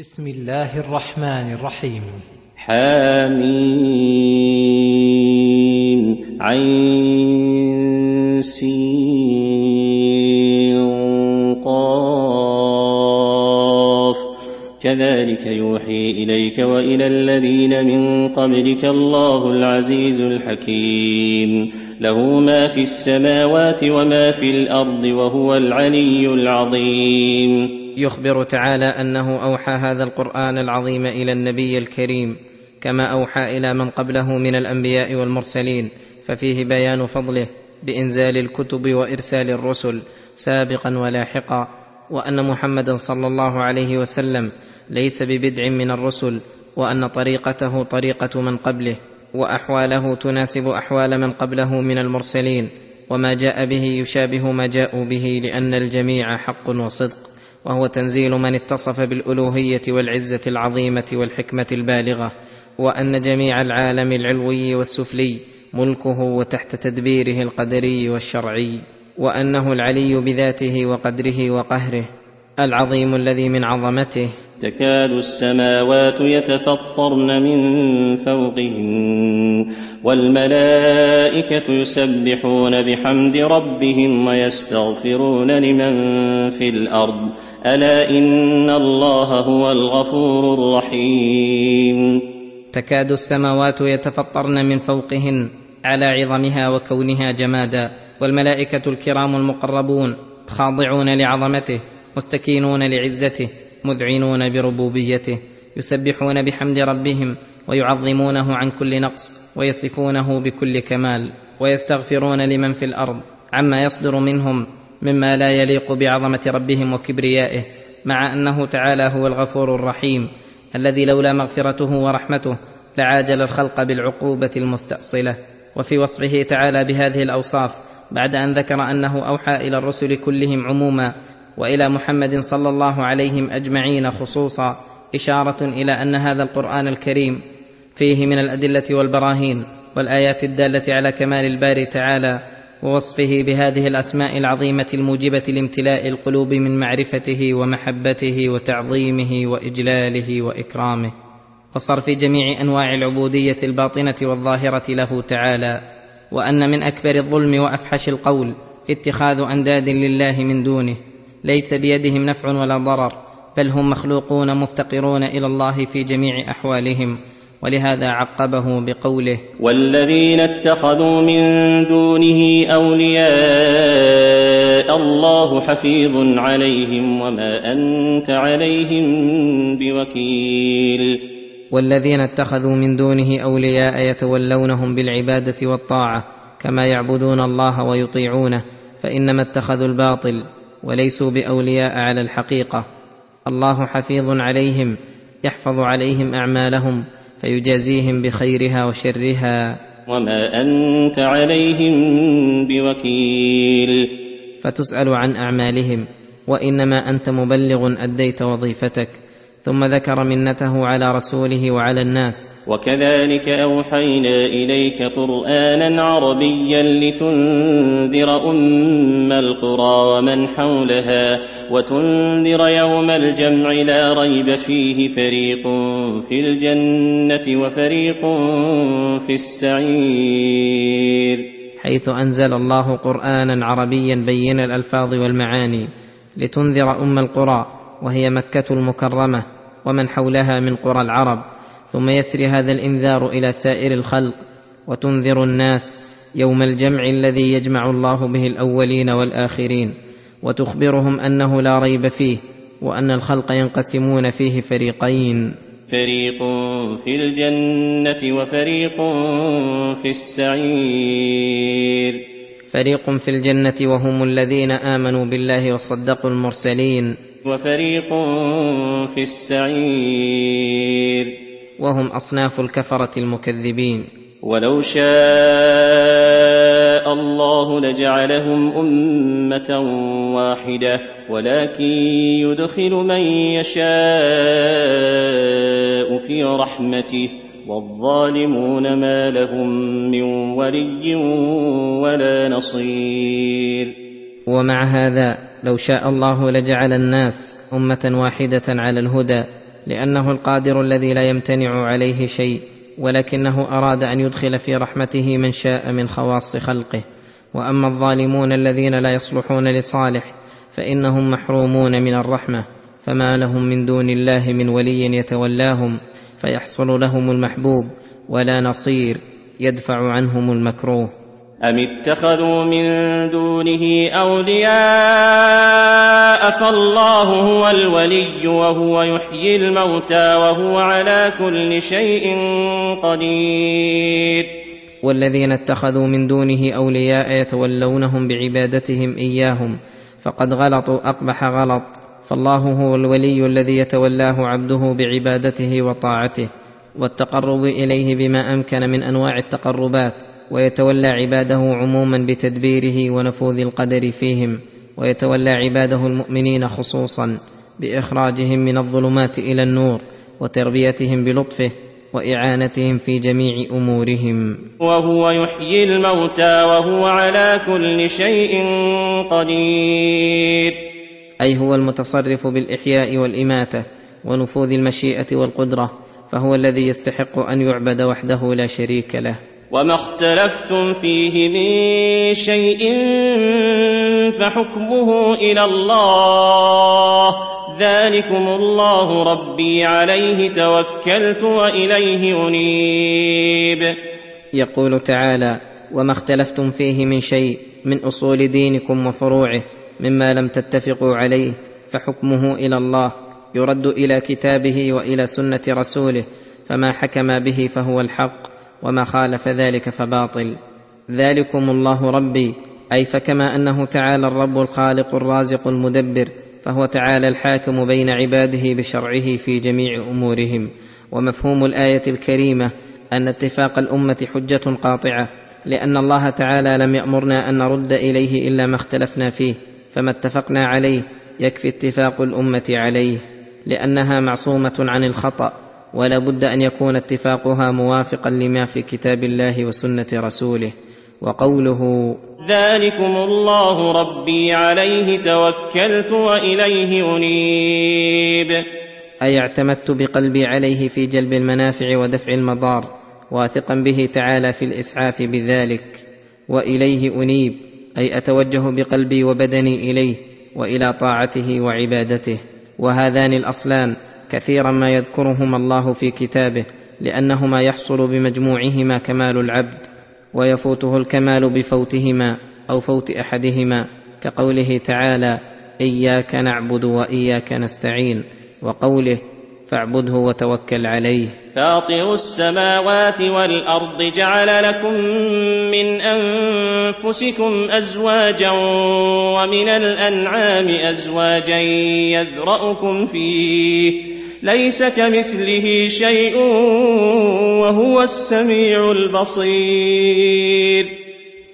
بسم الله الرحمن الرحيم. حامين عين سين كذلك يوحي إليك وإلى الذين من قبلك الله العزيز الحكيم. له ما في السماوات وما في الأرض وهو العلي العظيم. يخبر تعالى أنه أوحى هذا القرآن العظيم إلى النبي الكريم كما أوحى إلى من قبله من الأنبياء والمرسلين ففيه بيان فضله بإنزال الكتب وإرسال الرسل سابقا ولاحقا وأن محمدا صلى الله عليه وسلم ليس ببدع من الرسل وأن طريقته طريقة من قبله وأحواله تناسب أحوال من قبله من المرسلين وما جاء به يشابه ما جاءوا به لأن الجميع حق وصدق. وهو تنزيل من اتصف بالألوهية والعزة العظيمة والحكمة البالغة وأن جميع العالم العلوي والسفلي ملكه وتحت تدبيره القدري والشرعي وأنه العلي بذاته وقدره وقهره العظيم الذي من عظمته. تكاد السماوات يتفطرن من فوقهن والملائكة يسبحون بحمد ربهم ويستغفرون لمن في الأرض. ألا إن الله هو الغفور الرحيم. تكاد السماوات يتفطرن من فوقهن على عظمها وكونها جمادا والملائكة الكرام المقربون خاضعون لعظمته. مستكينون لعزته مذعنون بربوبيته يسبحون بحمد ربهم ويعظمونه عن كل نقص ويصفونه بكل كمال ويستغفرون لمن في الأرض عما يصدر منهم مما لا يليق بعظمة ربهم وكبريائه مع أنه تعالى هو الغفور الرحيم الذي لولا مغفرته ورحمته لعاجل الخلق بالعقوبة المستأصلة. وفي وصفه تعالى بهذه الأوصاف بعد أن ذكر أنه أوحى إلى الرسل كلهم عموما وإلى محمد صلى الله عليهم أجمعين خصوصا إشارة إلى أن هذا القرآن الكريم فيه من الأدلة والبراهين والآيات الدالة على كمال الباري تعالى ووصفه بهذه الأسماء العظيمة الموجبة لامتلاء القلوب من معرفته ومحبته وتعظيمه وإجلاله وإكرامه. وصرف جميع أنواع العبودية الباطنة والظاهرة له تعالى وأن من أكبر الظلم وأفحش القول اتخاذ أنداد لله من دونه. ليس بيدهم نفع ولا ضرر بل هم مخلوقون مفتقرون إلى الله في جميع أحوالهم ولهذا عقبه بقوله والذين اتخذوا من دونه أولياء الله حفيظ عليهم وما أنت عليهم بوكيل. والذين اتخذوا من دونه أولياء يتولونهم بالعبادة والطاعة كما يعبدون الله ويطيعونه فإنما اتخذوا الباطل وليسوا بأولياء على الحقيقة. الله حفيظ عليهم يحفظ عليهم أعمالهم فيجازيهم بخيرها وشرها. وما أنت عليهم بوكيل. فتسأل عن أعمالهم وإنما أنت مبلغ أديت وظيفتك. ثم ذكر منته على رسوله وعلى الناس. وكذلك أوحينا إليك قرآنا عربيا لتنذر أم القرى ومن حولها وتنذر يوم الجمع لا ريب فيه فريق في الجنة وفريق في السعير. حيث أنزل الله قرآنا عربيا بين الألفاظ والمعاني لتنذر أم القرى وهي مكة المكرمة ومن حولها من قرى العرب ثم يسري هذا الإنذار إلى سائر الخلق وتنذر الناس يوم الجمع الذي يجمع الله به الأولين والآخرين وتخبرهم أنه لا ريب فيه وأن الخلق ينقسمون فيه فريقين. فريق في الجنة وفريق في السعير. فريق في الجنة وهم الذين آمنوا بالله وصدقوا المرسلين. وفريق في السعير. وهم أصناف الكفرة المكذبين. ولو شاء الله لجعلهم أمة واحدة ولكن يدخل من يشاء في رحمته. والظالمون ما لهم من ولي ولا نصير. ومع هذا لو شاء الله لجعل الناس أمة واحدة على الهدى لأنه القادر الذي لا يمتنع عليه شيء ولكنه أراد أن يدخل في رحمته من شاء من خواص خلقه. وأما الظالمون الذين لا يصلحون لصالح فإنهم محرومون من الرحمة فما لهم من دون الله من ولي يتولاهم فيحصل لهم المحبوب ولا نصير يدفع عنهم المكروه. أم اتخذوا من دونه أولياء فالله هو الولي وهو يحيي الموتى وهو على كل شيء قدير والذين اتخذوا من دونه اولياء يتولونهم بعبادتهم اياهم فقد غلطوا اقبح غلط. فالله هو الولي الذي يتولاه عبده بعبادته وطاعته. والتقرب اليه بما امكن من انواع التقربات. ويتولى عباده عموما بتدبيره ونفوذ القدر فيهم ويتولى عباده المؤمنين خصوصا بإخراجهم من الظلمات إلى النور وتربيتهم بلطفه وإعانتهم في جميع أمورهم. وهو يحيي الموتى وهو على كل شيء قدير. أي هو المتصرف بالإحياء والإماتة ونفوذ المشيئة والقدرة فهو الذي يستحق أن يعبد وحده لا شريك له. وما اختلفتم فيه من شيء فحكمه إلى الله. ذلكم الله ربي عليه توكلت وإليه أنيب. يقول تعالى وما اختلفتم فيه من شيء من أصول دينكم وفروعه مما لم تتفقوا عليه فحكمه إلى الله. يرد إلى كتابه وإلى سنة رسوله فما حكم به فهو الحق. وما خالف ذلك فباطل. ذلكم الله ربي. أي فكما أنه تعالى الرب الخالق الرازق المدبر فهو تعالى الحاكم بين عباده بشرعه في جميع أمورهم. ومفهوم الآية الكريمة أن اتفاق الأمة حجة قاطعة لأن الله تعالى لم يأمرنا أن نرد إليه إلا ما اختلفنا فيه فما اتفقنا عليه يكفي اتفاق الأمة عليه لأنها معصومة عن الخطأ. ولا بد أن يكون اتفاقها موافقا لما في كتاب الله وسنة رسوله. وقوله ذلكم الله ربي عليه توكلت وإليه أنيب. أي اعتمدت بقلبي عليه في جلب المنافع ودفع المضار واثقا به تعالى في الإسعاف بذلك وإليه أنيب أي أتوجه بقلبي وبدني إليه وإلى طاعته وعبادته. وهذان الأصلان كثيرا ما يذكرهما الله في كتابه لأنهما يحصل بمجموعهما كمال العبد ويفوته الكمال بفوتهما أو فوت أحدهما كقوله تعالى إياك نعبد وإياك نستعين وقوله فاعبده وتوكل عليه. فاطر السماوات والأرض جعل لكم من أنفسكم أزواجا ومن الأنعام أزواجا يذرأكم فيه. ليس كمثله شيء وهو السميع البصير.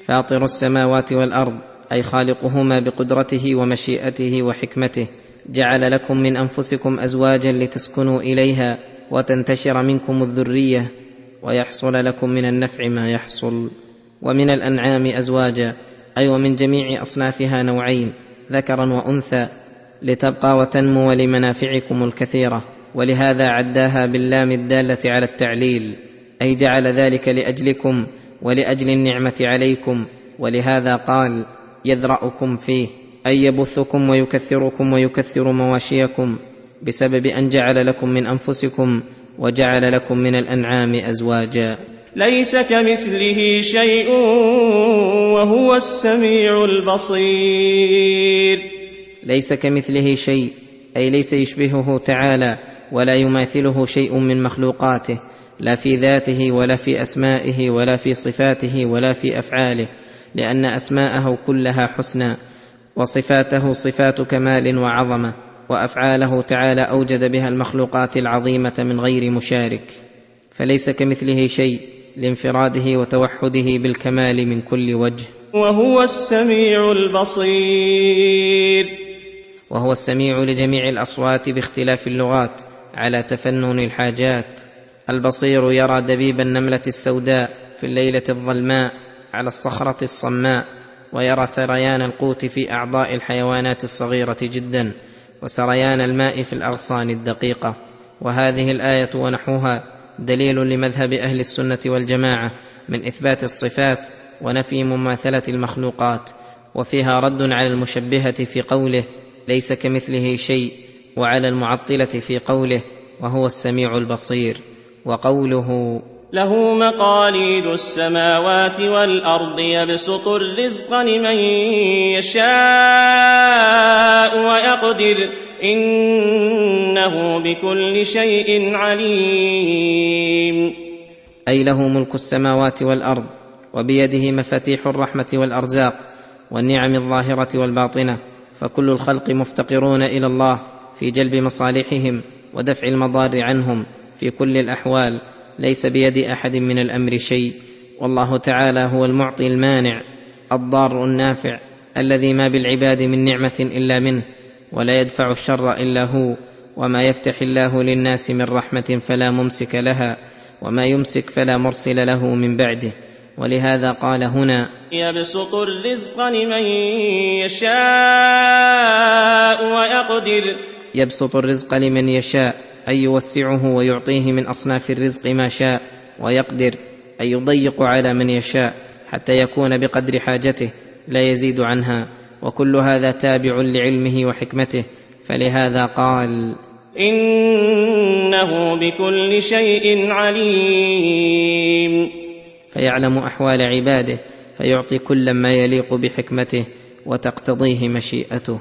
فاطر السماوات والأرض أي خالقهما بقدرته ومشيئته وحكمته جعل لكم من أنفسكم أزواجا لتسكنوا إليها وتنتشر منكم الذرية ويحصل لكم من النفع ما يحصل ومن الأنعام أزواجا أي ومن جميع أصنافها نوعين ذكرا وأنثى لتبقى وتنمو لمنافعكم الكثيرة. ولهذا عداها باللام الدالة على التعليل أي جعل ذلك لأجلكم ولأجل النعمة عليكم ولهذا قال يذرأكم فيه أي يبثكم ويكثركم ويكثر مواشيكم بسبب أن جعل لكم من أنفسكم وجعل لكم من الأنعام أزواجا. ليس كمثله شيء وهو السميع البصير. ليس كمثله شيء أي ليس يشبهه تعالى ولا يماثله شيء من مخلوقاته لا في ذاته ولا في أسمائه ولا في صفاته ولا في أفعاله لأن أسماءه كلها حسنى وصفاته صفات كمال وعظمة وأفعاله تعالى أوجد بها المخلوقات العظيمة من غير مشارك. فليس كمثله شيء لانفراده وتوحده بالكمال من كل وجه. وهو السميع البصير. وهو السميع لجميع الأصوات باختلاف اللغات على تفنن الحاجات. البصير يرى دبيب النملة السوداء في الليلة الظلماء على الصخرة الصماء ويرى سريان القوت في أعضاء الحيوانات الصغيرة جدا وسريان الماء في الأغصان الدقيقة. وهذه الآية ونحوها دليل لمذهب أهل السنة والجماعة من إثبات الصفات ونفي مماثلة المخلوقات وفيها رد على المشبهة في قوله ليس كمثله شيء. وعلى المعطلة في قوله وهو السميع البصير وقوله له مقاليد السماوات والأرض يبسط الرزق لمن يشاء ويقدر إنه بكل شيء عليم. أي له ملك السماوات والأرض وبيده مفاتيح الرحمة والأرزاق والنعم الظاهرة والباطنة فكل الخلق مفتقرون إلى الله في جلب مصالحهم ودفع المضار عنهم في كل الأحوال ليس بيد أحد من الأمر شيء. والله تعالى هو المعطي المانع الضار النافع الذي ما بالعباد من نعمة إلا منه ولا يدفع الشر إلا هو. وما يفتح الله للناس من رحمة فلا ممسك لها وما يمسك فلا مرسل له من بعده. ولهذا قال هنا يبسط الرزق لمن يشاء ويقدر. يبسط الرزق لمن يشاء أي يوسعه ويعطيه من أصناف الرزق ما شاء ويقدر أي يضيق على من يشاء حتى يكون بقدر حاجته لا يزيد عنها. وكل هذا تابع لعلمه وحكمته فلهذا قال إنه بكل شيء عليم. فيعلم أحوال عباده فيعطي كلا ما يليق بحكمته وتقتضيه مشيئته.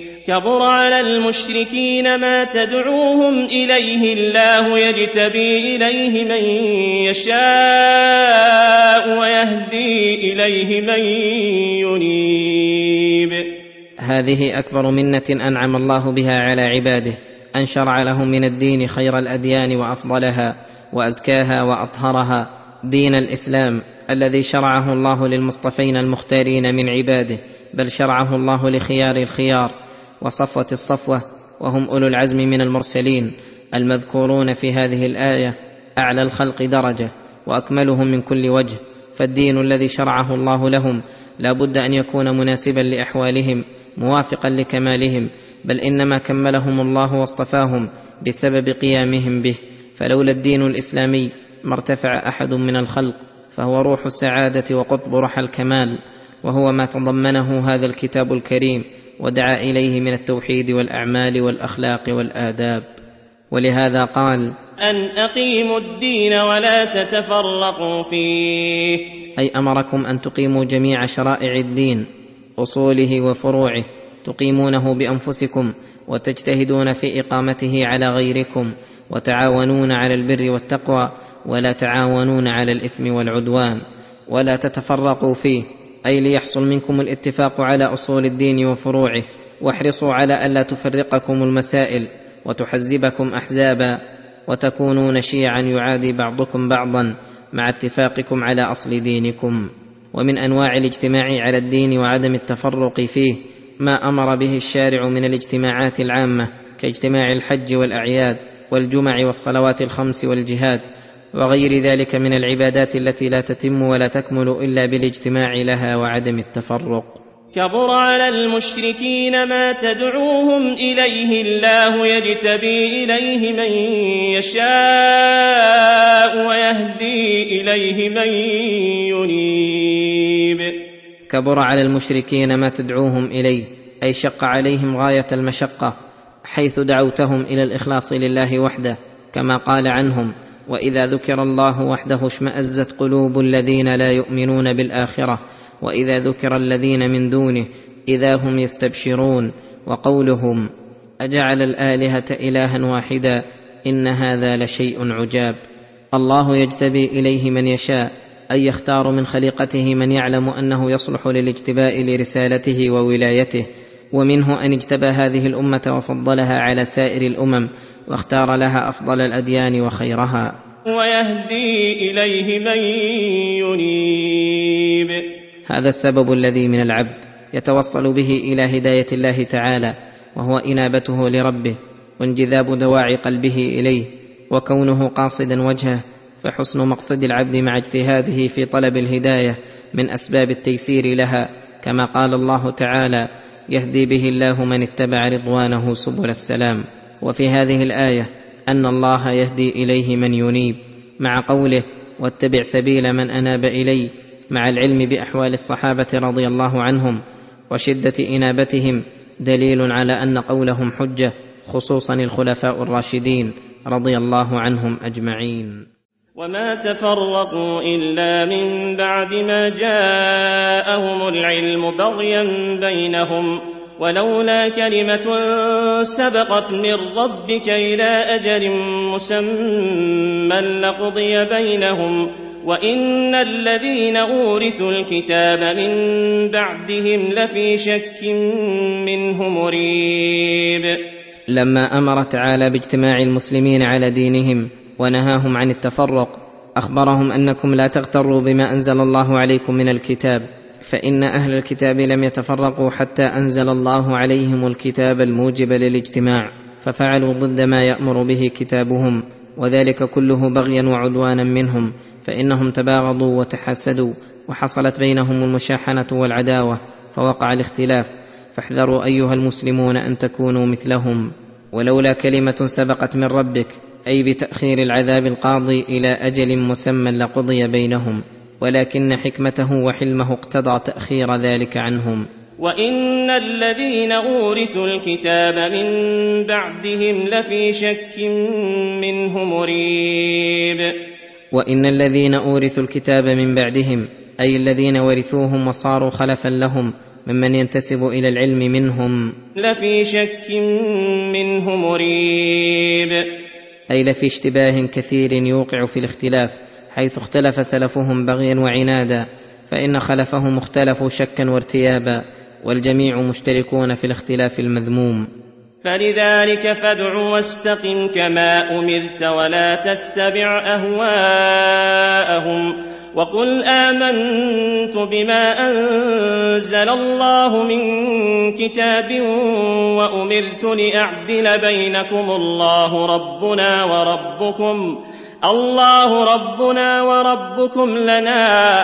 كبر على المشركين ما تدعوهم إليه الله يجتبي إليه من يشاء ويهدي إليه من ينيب. هذه أكبر منة أنعم الله بها على عباده أن شرع لهم من الدين خير الأديان وأفضلها وأزكاها وأطهرها دين الإسلام الذي شرعه الله للمصطفين المختارين من عباده بل شرعه الله لخيار الخيار. وصفوة الصفوة وهم أولو العزم من المرسلين المذكورون في هذه الآية أعلى الخلق درجة وأكملهم من كل وجه فالدين الذي شرعه الله لهم لا بد أن يكون مناسبا لأحوالهم موافقا لكمالهم بل إنما كملهم الله واصطفاهم بسبب قيامهم به فلولا الدين الإسلامي ما ارتفع أحد من الخلق فهو روح السعادة وقطب رحى الكمال وهو ما تضمنه هذا الكتاب الكريم. ودعا إليه من التوحيد والأعمال والأخلاق والآداب. ولهذا قال أن أقيموا الدين ولا تتفرقوا فيه. أي أمركم أن تقيموا جميع شرائع الدين أصوله وفروعه تقيمونه بأنفسكم وتجتهدون في إقامته على غيركم وتعاونون على البر والتقوى ولا تعاونون على الإثم والعدوان ولا تتفرقوا فيه. أي ليحصل منكم الاتفاق على أصول الدين وفروعه واحرصوا على ألا تفرقكم المسائل وتحزبكم أحزابا وتكونون شيعا يعادي بعضكم بعضا مع اتفاقكم على أصل دينكم. ومن أنواع الاجتماع على الدين وعدم التفرق فيه ما أمر به الشارع من الاجتماعات العامة كاجتماع الحج والأعياد والجمع والصلوات الخمس والجهاد وغير ذلك من العبادات التي لا تتم ولا تكمل إلا بالاجتماع لها وعدم التفرق. كبر على المشركين ما تدعوهم إليه الله يجتبي إليه من يشاء ويهدي إليه من ينيب. كبر على المشركين ما تدعوهم إليه أي شق عليهم غاية المشقة حيث دعوتهم إلى الإخلاص لله وحده كما قال عنهم وإذا ذكر الله وحده اشمأزت قلوب الذين لا يؤمنون بالآخرة وإذا ذكر الذين من دونه إذا هم يستبشرون وقولهم أجعل الآلهة إلها واحدا إن هذا لشيء عجاب. الله يجتبي إليه من يشاء أي يختار من خليقته من يعلم أنه يصلح للاجتباء لرسالته وولايته ومنه أن اجتبى هذه الأمة وفضلها على سائر الأمم. واختار لها أفضل الأديان وخيرها. ويهدي إليه من ينيب. هذا السبب الذي من العبد يتوصل به إلى هداية الله تعالى وهو إنابته لربه وانجذاب دواعي قلبه إليه وكونه قاصدا وجهه فحسن مقصد العبد مع اجتهاده في طلب الهداية من أسباب التيسير لها كما قال الله تعالى يهدي به الله من اتبع رضوانه سبل السلام. وفي هذه الآية أن الله يهدي إليه من ينيب مع قوله واتبع سبيل من أناب إلي مع العلم بأحوال الصحابة رضي الله عنهم وشدة إنابتهم دليل على أن قولهم حجة خصوصا الخلفاء الراشدين رضي الله عنهم أجمعين. وما تفرقوا إلا من بعد ما جاءهم العلم بغيا بينهم ولولا كلمة سبقت من ربك إلى أجل مسمى لقضي بينهم وإن الذين أورثوا الكتاب من بعدهم لفي شك منه مريب. لما أمر تعالى باجتماع المسلمين على دينهم ونهاهم عن التفرق أخبرهم أنكم لا تغتروا بما أنزل الله عليكم من الكتاب فإن أهل الكتاب لم يتفرقوا حتى أنزل الله عليهم الكتاب الموجب للاجتماع ففعلوا ضد ما يأمر به كتابهم وذلك كله بغيا وعدوانا منهم فإنهم تباغضوا وتحاسدوا وحصلت بينهم المشاحنة والعداوة فوقع الاختلاف فاحذروا أيها المسلمون أن تكونوا مثلهم. ولولا كلمة سبقت من ربك أي بتأخير العذاب القاضي إلى أجل مسمى لقضي بينهم. ولكن حكمته وحلمه اقتضى تأخير ذلك عنهم. وإن الذين أورثوا الكتاب من بعدهم لفي شك منه مريب. وإن الذين أورثوا الكتاب من بعدهم أي الذين ورثوهم وصاروا خلفا لهم ممن ينتسب إلى العلم منهم. لفي شك منه مريب. أي لفي اشتباه كثير يوقع في الاختلاف. حيث اختلف سلفهم بغيا وعنادا فإن خلفهم اختلفوا شكا وارتيابا والجميع مشتركون في الاختلاف المذموم. فلذلك فادع واستقم كما أمرت ولا تتبع أهواءهم وقل آمنت بما أنزل الله من كتاب وأمرت لأعدل بينكم الله ربنا وربكم الله ربنا وربكم لنا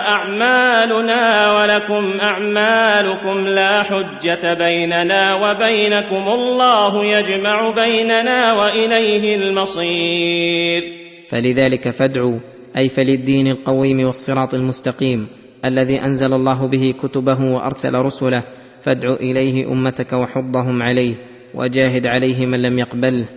أعمالنا ولكم أعمالكم لا حجة بيننا وبينكم الله يجمع بيننا وإليه المصير. فلذلك فادعوا أي فللدين القويم والصراط المستقيم الذي أنزل الله به كتبه وأرسل رسله فادع إليه أمتك وحضهم عليه وجاهد عليه من لم يقبله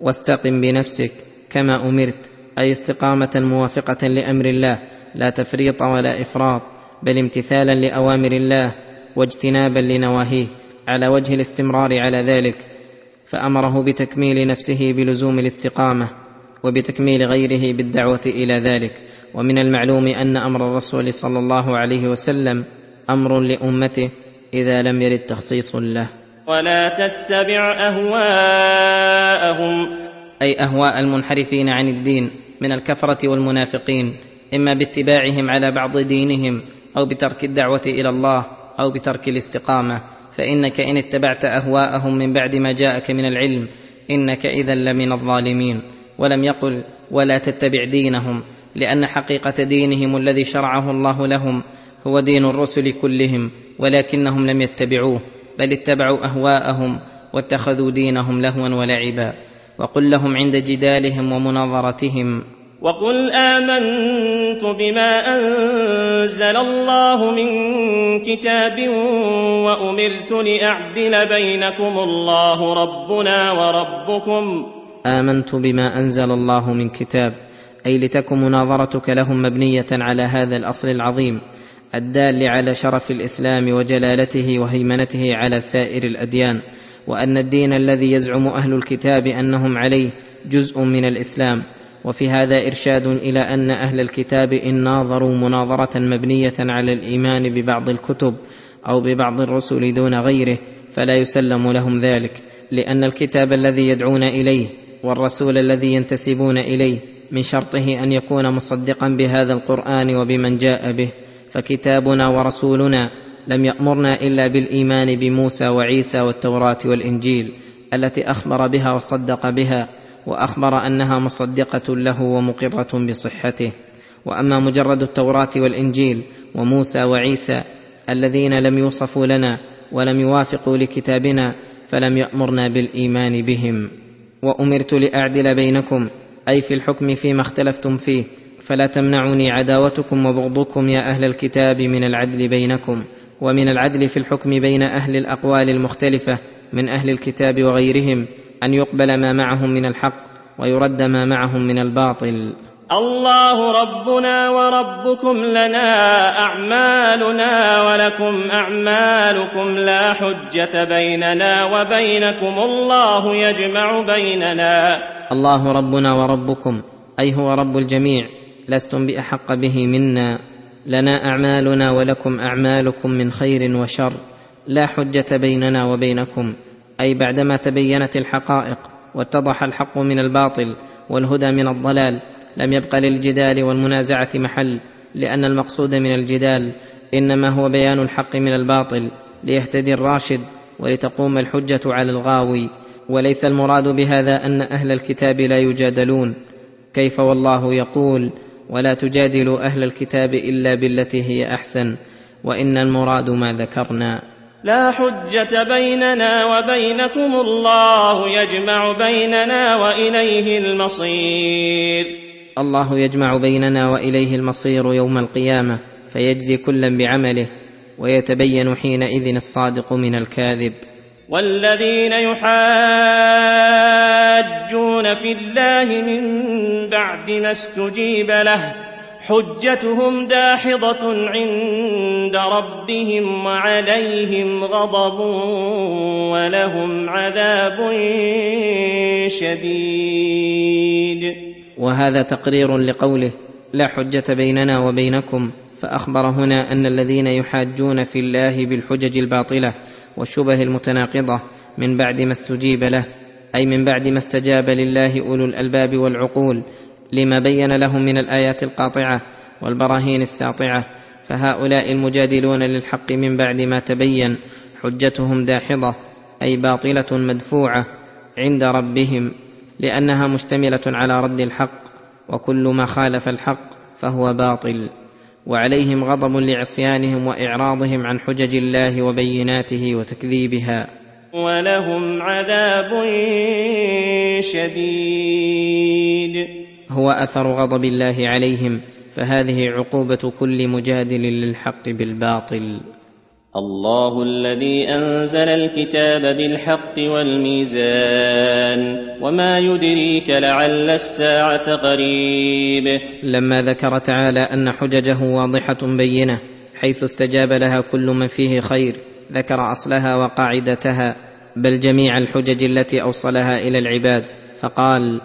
واستقم بنفسك كما أمرت. أي استقامة موافقة لأمر الله لا تفريط ولا إفراط بل امتثالا لأوامر الله واجتنابا لنواهيه على وجه الاستمرار على ذلك فأمره بتكميل نفسه بلزوم الاستقامة وبتكميل غيره بالدعوة إلى ذلك. ومن المعلوم أن أمر الرسول صلى الله عليه وسلم أمر لأمته إذا لم يرد تخصيص له. ولا تتبع أهواءهم. أي أهواء المنحرفين عن الدين. من الكفرة والمنافقين إما باتباعهم على بعض دينهم أو بترك الدعوة إلى الله أو بترك الاستقامة. فإنك إن اتبعت أهواءهم من بعد ما جاءك من العلم إنك إذا لمن الظالمين. ولم يقل ولا تتبع دينهم لأن حقيقة دينهم الذي شرعه الله لهم هو دين الرسل كلهم ولكنهم لم يتبعوه بل اتبعوا أهواءهم واتخذوا دينهم لهوا ولعبا. وقل لهم عند جدالهم ومناظرتهم. وقل آمنت بما أنزل الله من كتاب وأمرت لأعدل بينكم الله ربنا وربكم. آمنت بما أنزل الله من كتاب أي لتكن مناظرتك لهم مبنية على هذا الأصل العظيم الدال على شرف الإسلام وجلالته وهيمنته على سائر الأديان. وأن الدين الذي يزعم أهل الكتاب أنهم عليه جزء من الإسلام. وفي هذا إرشاد إلى أن أهل الكتاب إن ناظروا مناظرة مبنية على الإيمان ببعض الكتب أو ببعض الرسل دون غيره فلا يسلم لهم ذلك. لأن الكتاب الذي يدعون إليه والرسول الذي ينتسبون إليه من شرطه أن يكون مصدقا بهذا القرآن وبمن جاء به. فكتابنا ورسولنا لم يأمرنا إلا بالإيمان بموسى وعيسى والتوراة والإنجيل التي أخبر بها وصدق بها وأخبر أنها مصدقة له ومقرة بصحته. وأما مجرد التوراة والإنجيل وموسى وعيسى الذين لم يوصفوا لنا ولم يوافقوا لكتابنا فلم يأمرنا بالإيمان بهم. وأمرت لأعدل بينكم أي في الحكم فيما اختلفتم فيه فلا تمنعني عداوتكم وبغضكم يا أهل الكتاب من العدل بينكم. ومن العدل في الحكم بين أهل الأقوال المختلفة من أهل الكتاب وغيرهم أن يقبل ما معهم من الحق ويرد ما معهم من الباطل. الله ربنا وربكم لنا أعمالنا ولكم أعمالكم لا حجة بيننا وبينكم الله يجمع بيننا. الله ربنا وربكم أي هو رب الجميع لستم بأحق به منا. لنا أعمالنا ولكم أعمالكم من خير وشر. لا حجة بيننا وبينكم. أي بعدما تبينت الحقائق واتضح الحق من الباطل والهدى من الضلال لم يبق للجدال والمنازعة محل لأن المقصود من الجدال إنما هو بيان الحق من الباطل ليهتدي الراشد ولتقوم الحجة على الغاوي. وليس المراد بهذا أن أهل الكتاب لا يجادلون. كيف والله يقول ولا تجادلوا أهل الكتاب إلا بالتي هي أحسن وإن المراد ما ذكرنا. لا حجة بيننا وبينكم الله يجمع بيننا وإليه المصير. الله يجمع بيننا وإليه المصير يوم القيامة فيجزي كلا بعمله ويتبين حينئذ الصادق من الكاذب. والذين يحاجون في الله من بعد ما استجيب له حجتهم داحضة عند ربهم وعليهم غضب ولهم عذاب شديد. وهذا تقرير لقوله لا حجة بيننا وبينكم فأخبر هنا أن الذين يحاجون في الله بالحجج الباطلة والشبه المتناقضة من بعد ما استجيب له أي من بعد ما استجاب لله أولو الألباب والعقول لما بين لهم من الآيات القاطعة والبراهين الساطعة فهؤلاء المجادلون للحق من بعد ما تبين حجتهم داحضة أي باطلة مدفوعة عند ربهم لأنها مشتملة على رد الحق وكل ما خالف الحق فهو باطل. وعليهم غضب لعصيانهم وإعراضهم عن حجج الله وبيناته وتكذيبها. ولهم عذاب شديد. هو أثر غضب الله عليهم فهذه عقوبة كل مجادل للحق بالباطل. الله الذي أنزل الكتاب بالحق والميزان وما يدريك لعل الساعة قريب. لما ذكر تعالى أن حججه واضحة بينة حيث استجاب لها كل من فيه خير ذكر أصلها وقاعدتها بل جميع الحجج التي أوصلها إلى العباد فقال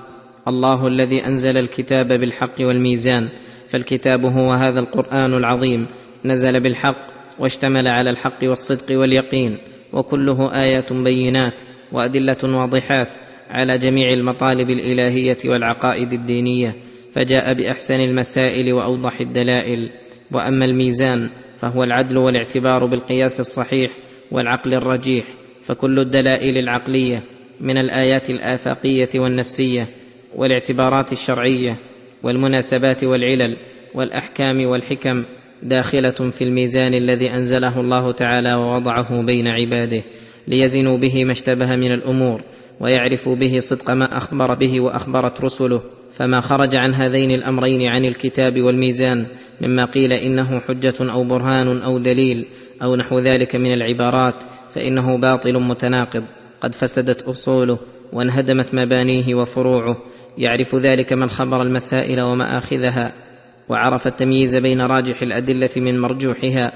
الله الذي أنزل الكتاب بالحق والميزان فالكتاب هو هذا القرآن العظيم نزل بالحق واشتمل على الحق والصدق واليقين وكله آيات بينات وأدلة واضحات على جميع المطالب الإلهية والعقائد الدينية فجاء بأحسن المسائل وأوضح الدلائل. وأما الميزان فهو العدل والاعتبار بالقياس الصحيح والعقل الرجيح فكل الدلائل العقلية من الآيات الآفاقية والنفسية والاعتبارات الشرعية والمناسبات والعلل والأحكام والحكم داخلة في الميزان الذي أنزله الله تعالى ووضعه بين عباده ليزنوا به ما اشتبه من الأمور ويعرفوا به صدق ما أخبر به وأخبرت رسله. فما خرج عن هذين الأمرين عن الكتاب والميزان مما قيل إنه حجة أو برهان أو دليل أو نحو ذلك من العبارات فإنه باطل متناقض. قد فسدت أصوله وانهدمت مبانيه وفروعه يعرف ذلك من خبر المسائل وماخذها وعرف التمييز بين راجح الأدلة من مرجوحها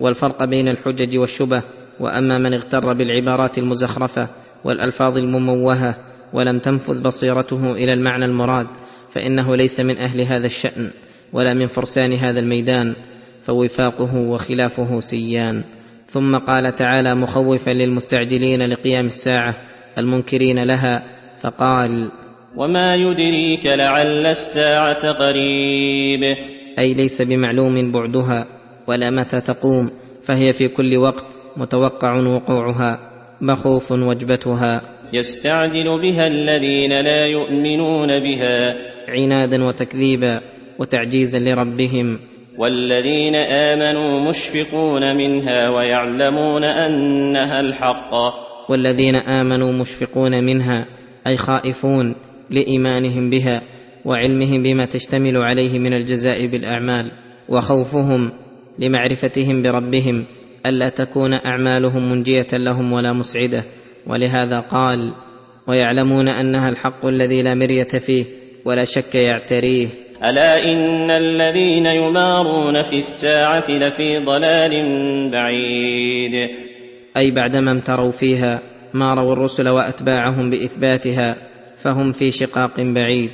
والفرق بين الحجج والشبه وأما من اغتر بالعبارات المزخرفة والألفاظ المموهة ولم تنفذ بصيرته إلى المعنى المراد فإنه ليس من أهل هذا الشأن ولا من فرسان هذا الميدان فوفاقه وخلافه سيان. ثم قال تعالى مخوفا للمستعجلين لقيام الساعة المنكرين لها فقال وما يدريك لعل الساعة قريب. أي ليس بمعلوم بعدها ولا متى تقوم فهي في كل وقت متوقع وقوعها مخوف وجبتها. يستعجل بها الذين لا يؤمنون بها. عنادا وتكذيبا وتعجيزا لربهم. والذين امنوا مشفقون منها ويعلمون انها الحق. والذين امنوا مشفقون منها أي خائفون. لإيمانهم بها وعلمهم بما تشتمل عليه من الجزاء بالأعمال وخوفهم لمعرفتهم بربهم ألا تكون أعمالهم منجية لهم ولا مسعدة. ولهذا قال ويعلمون أنها الحق الذي لا مرية فيه ولا شك يعتريه. ألا إن الذين يمارون في الساعة لفي ضلال بعيد. أي بعدما امتروا فيها ماروا الرسل وأتباعهم بإثباتها. فهم في شقاق بعيد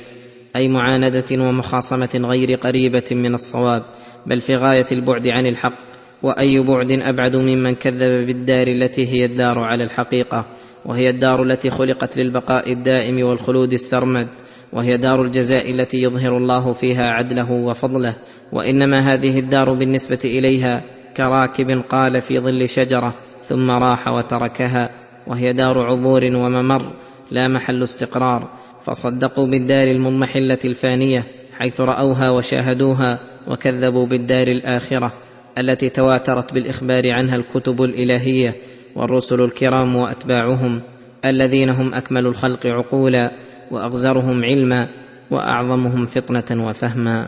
أي معاندة ومخاصمة غير قريبة من الصواب بل في غاية البعد عن الحق وأي بعد أبعد ممن كذب بالدار التي هي الدار على الحقيقة وهي الدار التي خلقت للبقاء الدائم والخلود السرمد وهي دار الجزاء التي يظهر الله فيها عدله وفضله وإنما هذه الدار بالنسبة إليها كراكب قال في ظل شجرة ثم راح وتركها وهي دار عبور وممر لا محل استقرار فصدقوا بالدار المضمحله الفانية حيث رأوها وشاهدوها وكذبوا بالدار الآخرة التي تواترت بالإخبار عنها الكتب الإلهية والرسل الكرام وأتباعهم الذين هم أكمل الخلق عقولا وأغزرهم علما وأعظمهم فطنة وفهما.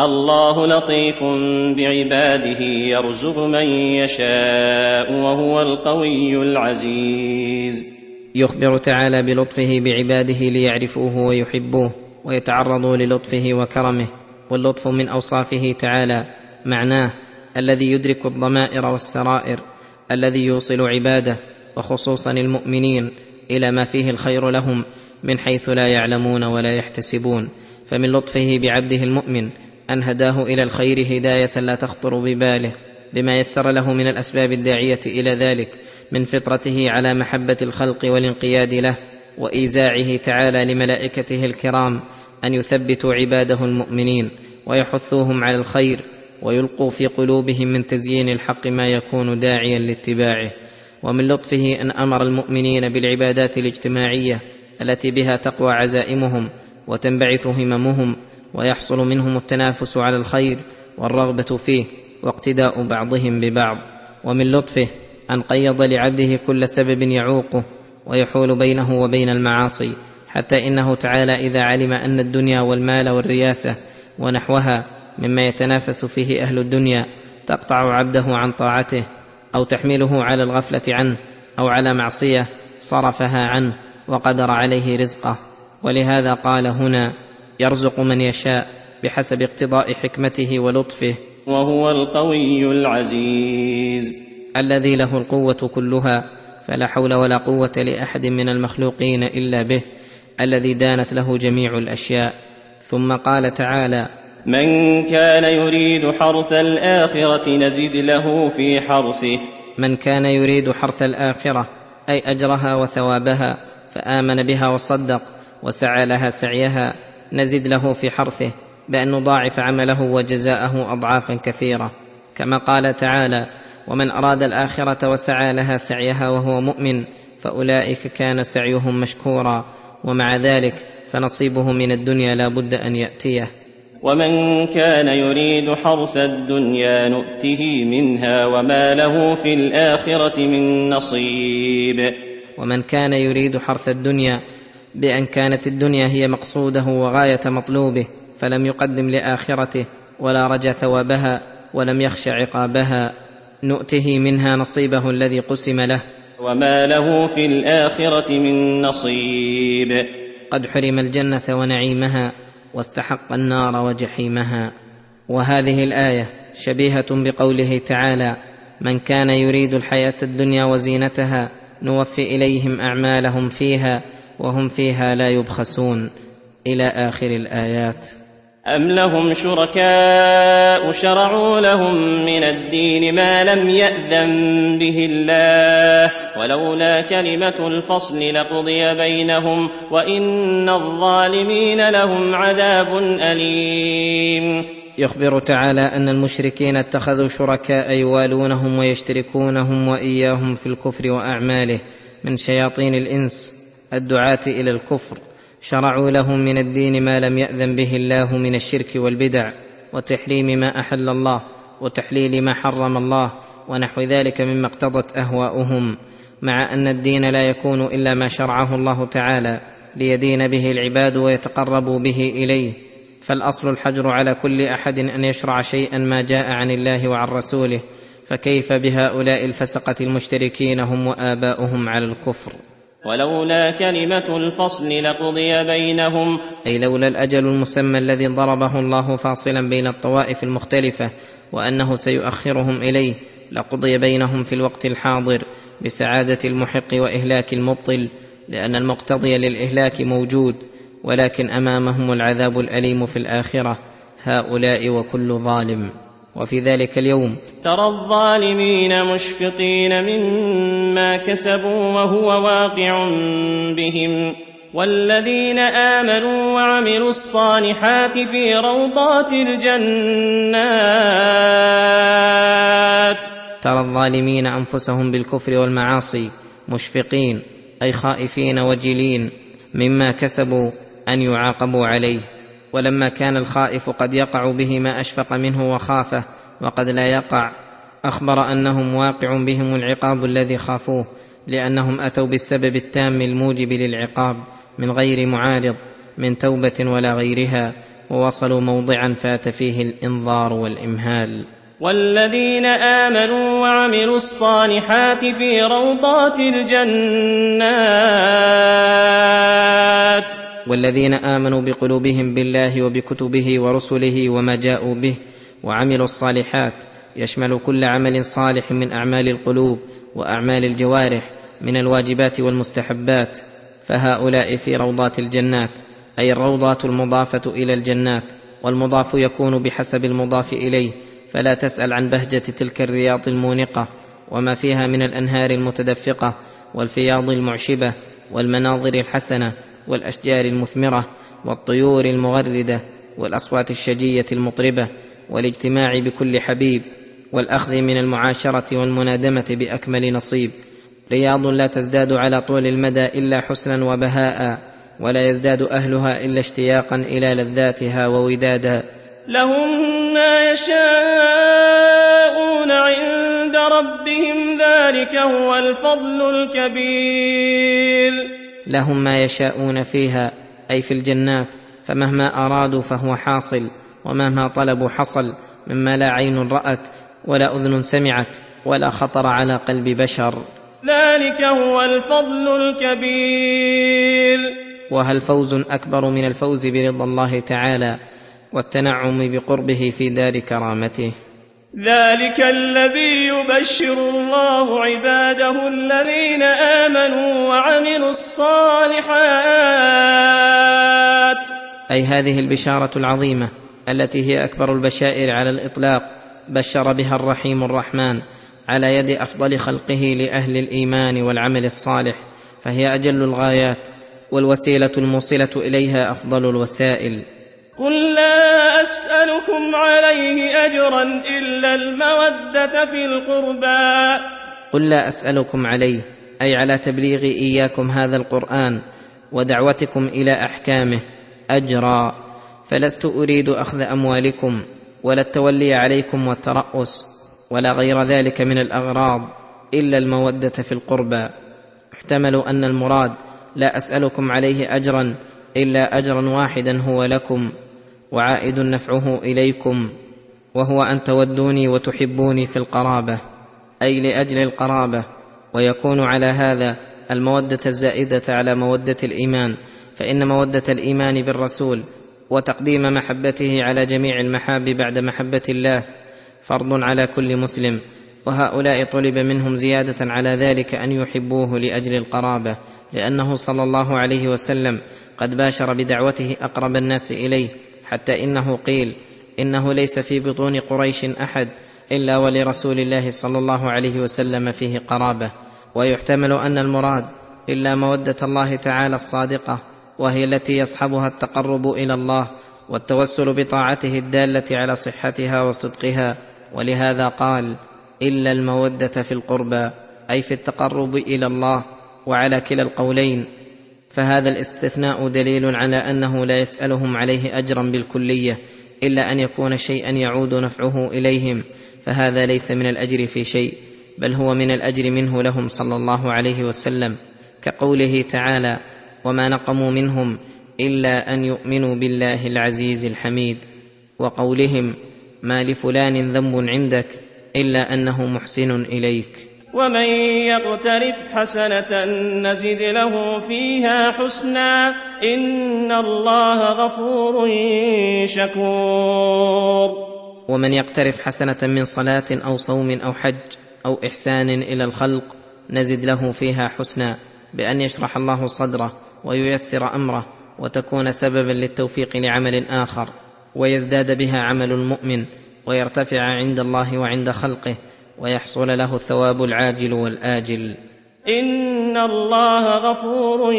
الله لطيف بعباده يرزق من يشاء وهو القوي العزيز. يخبر تعالى بلطفه بعباده ليعرفوه ويحبوه ويتعرضوا للطفه وكرمه واللطف من أوصافه تعالى معناه الذي يدرك الضمائر والسرائر الذي يوصل عباده وخصوصا المؤمنين إلى ما فيه الخير لهم من حيث لا يعلمون ولا يحتسبون. فمن لطفه بعبده المؤمن أن هداه إلى الخير هداية لا تخطر بباله بما يسر له من الأسباب الداعية إلى ذلك. من فطرته على محبة الخلق والانقياد له وايزاعه تعالى لملائكته الكرام أن يثبتوا عباده المؤمنين ويحثوهم على الخير ويلقوا في قلوبهم من تزيين الحق ما يكون داعيا لاتباعه. ومن لطفه أن أمر المؤمنين بالعبادات الاجتماعية التي بها تقوى عزائمهم وتنبعث هممهم ويحصل منهم التنافس على الخير والرغبة فيه واقتداء بعضهم ببعض. ومن لطفه أن قيض لعبده كل سبب يعوقه ويحول بينه وبين المعاصي حتى إنه تعالى إذا علم أن الدنيا والمال والرياسة ونحوها مما يتنافس فيه أهل الدنيا تقطع عبده عن طاعته أو تحمله على الغفلة عنه أو على معصية صرفها عنه وقدر عليه رزقه. ولهذا قال هنا يرزق من يشاء بحسب اقتضاء حكمته ولطفه. وهو القوي العزيز. الذي له القوة كلها فلا حول ولا قوة لأحد من المخلوقين إلا به الذي دانت له جميع الأشياء. ثم قال تعالى من كان يريد حرث الآخرة نزد له في حرثه. من كان يريد حرث الآخرة أي أجرها وثوابها فآمن بها وصدق وسعى لها سعيها نزد له في حرثه بأن نضاعف عمله وجزاءه أضعافا كثيرة. كما قال تعالى ومن أراد الآخرة وسعى لها سعيها وهو مؤمن فأولئك كان سعيهم مشكورا. ومع ذلك فنصيبه من الدنيا لا بد أن يأتيه. ومن كان يريد حرث الدنيا نؤته منها وما له في الآخرة من نصيب. ومن كان يريد حرث الدنيا بأن كانت الدنيا هي مقصوده وغاية مطلوبه فلم يقدم لآخرته ولا رجا ثوابها ولم يخش عقابها. نؤته منها نصيبه الذي قسم له. وما له في الآخرة من نصيب. قد حرم الجنة ونعيمها واستحق النار وجحيمها. وهذه الآية شبيهة بقوله تعالى من كان يريد الحياة الدنيا وزينتها نوفي إليهم أعمالهم فيها وهم فيها لا يبخسون. إلى آخر الآيات. أم لهم شركاء شرعوا لهم من الدين ما لم يأذن به الله ولولا كلمة الفصل لقضي بينهم وإن الظالمين لهم عذاب أليم. يخبر تعالى أن المشركين اتخذوا شركاء يوالونهم ويشتركونهم وإياهم في الكفر وأعماله من شياطين الإنس الدعاة إلى الكفر. شرعوا لهم من الدين ما لم يأذن به الله من الشرك والبدع وتحريم ما أحل الله وتحليل ما حرم الله ونحو ذلك مما اقتضت أهواؤهم مع أن الدين لا يكون إلا ما شرعه الله تعالى ليدين به العباد ويتقربوا به إليه فالأصل الحجر على كل أحد أن يشرع شيئا ما جاء عن الله وعن رسوله فكيف بهؤلاء الفسقة المشتركين هم وآباؤهم على الكفر؟ ولولا كلمة الفصل لقضي بينهم. أي لولا الأجل المسمى الذي ضربه الله فاصلا بين الطوائف المختلفة وأنه سيؤخرهم إليه لقضي بينهم في الوقت الحاضر بسعادة المحق وإهلاك المبطل لأن المقتضي للإهلاك موجود ولكن أمامهم العذاب الأليم في الآخرة هؤلاء وكل ظالم. وفي ذلك اليوم. ترى الظالمين مشفقين مما كسبوا وهو واقع بهم. والذين آمنوا وعملوا الصالحات في روضات الجنات. ترى الظالمين أنفسهم بالكفر والمعاصي مشفقين أي خائفين وجلين مما كسبوا أن يعاقبوا عليه. ولما كان الخائف قد يقع به ما أشفق منه وخافه وقد لا يقع أخبر أنهم واقع بهم العقاب الذي خافوه لأنهم أتوا بالسبب التام الموجب للعقاب من غير معارض من توبة ولا غيرها ووصلوا موضعا فات فيه الإنظار والإمهال. والذين آمنوا وعملوا الصالحات في روضات الجنات والذين آمنوا بقلوبهم بالله وبكتبه ورسله وما جاءوا به وعملوا الصالحات يشمل كل عمل صالح من أعمال القلوب وأعمال الجوارح من الواجبات والمستحبات فهؤلاء في روضات الجنات أي الروضات المضافة إلى الجنات والمضاف يكون بحسب المضاف إليه فلا تسأل عن بهجة تلك الرياض المونقة وما فيها من الأنهار المتدفقة والفياض المعشبة والمناظر الحسنة. والأشجار المثمرة والطيور المغردة والأصوات الشجية المطربة والاجتماع بكل حبيب والأخذ من المعاشرة والمنادمة بأكمل نصيب. رياض لا تزداد على طول المدى إلا حسنا وبهاء ولا يزداد أهلها إلا اشتياقا إلى لذاتها وودادا. لهم ما يشاءون عند ربهم ذلك هو الفضل الكبير. لهم ما يشاءون فيها أي في الجنات فمهما أرادوا فهو حاصل ومهما طلبوا حصل مما لا عين رأت ولا أذن سمعت ولا خطر على قلب بشر. ذلك هو الفضل الكبير. وهل فوز أكبر من الفوز برضا الله تعالى والتنعم بقربه في دار كرامته؟ ذلك الذي يبشر الله عباده الذين آمنوا وعملوا الصالحات. أي هذه البشارة العظيمة التي هي أكبر البشائر على الإطلاق بشر بها الرحيم الرحمن على يد أفضل خلقه لأهل الإيمان والعمل الصالح فهي أجل الغايات والوسيلة الموصلة إليها أفضل الوسائل. قل لا اسالكم عليه اجرا الا الموده في القربى. قل لا اسالكم عليه أي على تبليغ اياكم هذا القران ودعوتكم إلى احكامه اجرا فلست اريد اخذ اموالكم ولا التولي عليكم والتراس ولا غير ذلك من الاغراض الا الموده في القربى. يحتمل ان المراد لا اسالكم عليه اجرا إلا أجرا واحدا هو لكم وعائد نفعه إليكم وهو أن تودوني وتحبوني في القرابة أي لأجل القرابة ويكون على هذا المودة الزائدة على مودة الإيمان فإن مودة الإيمان بالرسول وتقديم محبته على جميع المحاب بعد محبة الله فرض على كل مسلم وهؤلاء طلب منهم زيادة على ذلك أن يحبوه لأجل القرابة لأنه صلى الله عليه وسلم قد باشر بدعوته أقرب الناس إليه حتى إنه قيل إنه ليس في بطون قريش أحد إلا ولرسول الله صلى الله عليه وسلم فيه قرابة. ويحتمل أن المراد إلا مودة الله تعالى الصادقة وهي التي يصحبها التقرب إلى الله والتوسل بطاعته الدالة على صحتها وصدقها. ولهذا قال إلا المودة في القربى أي في التقرب إلى الله وعلى كلا القولين. فهذا الاستثناء دليل على أنه لا يسألهم عليه أجرا بالكلية إلا أن يكون شيئا يعود نفعه إليهم فهذا ليس من الأجر في شيء بل هو من الأجر منه لهم صلى الله عليه وسلم كقوله تعالى وما نقموا منهم إلا أن يؤمنوا بالله العزيز الحميد وقولهم ما لفلان ذنب عندك إلا أنه محسن إليك ومن يقترف حسنة نزد له فيها حسنا إن الله غفور شكور. ومن يقترف حسنة من صلاة أو صوم أو حج أو إحسان إلى الخلق نزد له فيها حسنا بأن يشرح الله صدره وييسر أمره وتكون سببا للتوفيق لعمل آخر ويزداد بها عمل المؤمن ويرتفع عند الله وعند خلقه ويحصل له الثواب العاجل والآجل. إن الله غفور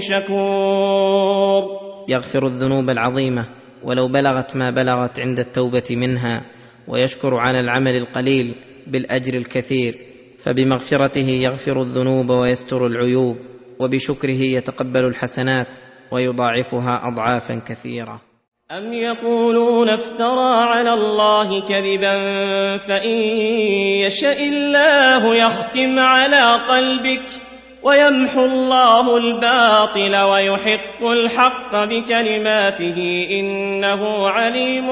شكور. يغفر الذنوب العظيمة ولو بلغت ما بلغت عند التوبة منها ويشكر على العمل القليل بالأجر الكثير فبمغفرته يغفر الذنوب ويستر العيوب وبشكره يتقبل الحسنات ويضاعفها اضعافا كثيرة. أم يقولون افترى على الله كذبا فإن يشاء الله يختم على قلبك ويمحو الله الباطل ويحق الحق بكلماته إنه عليم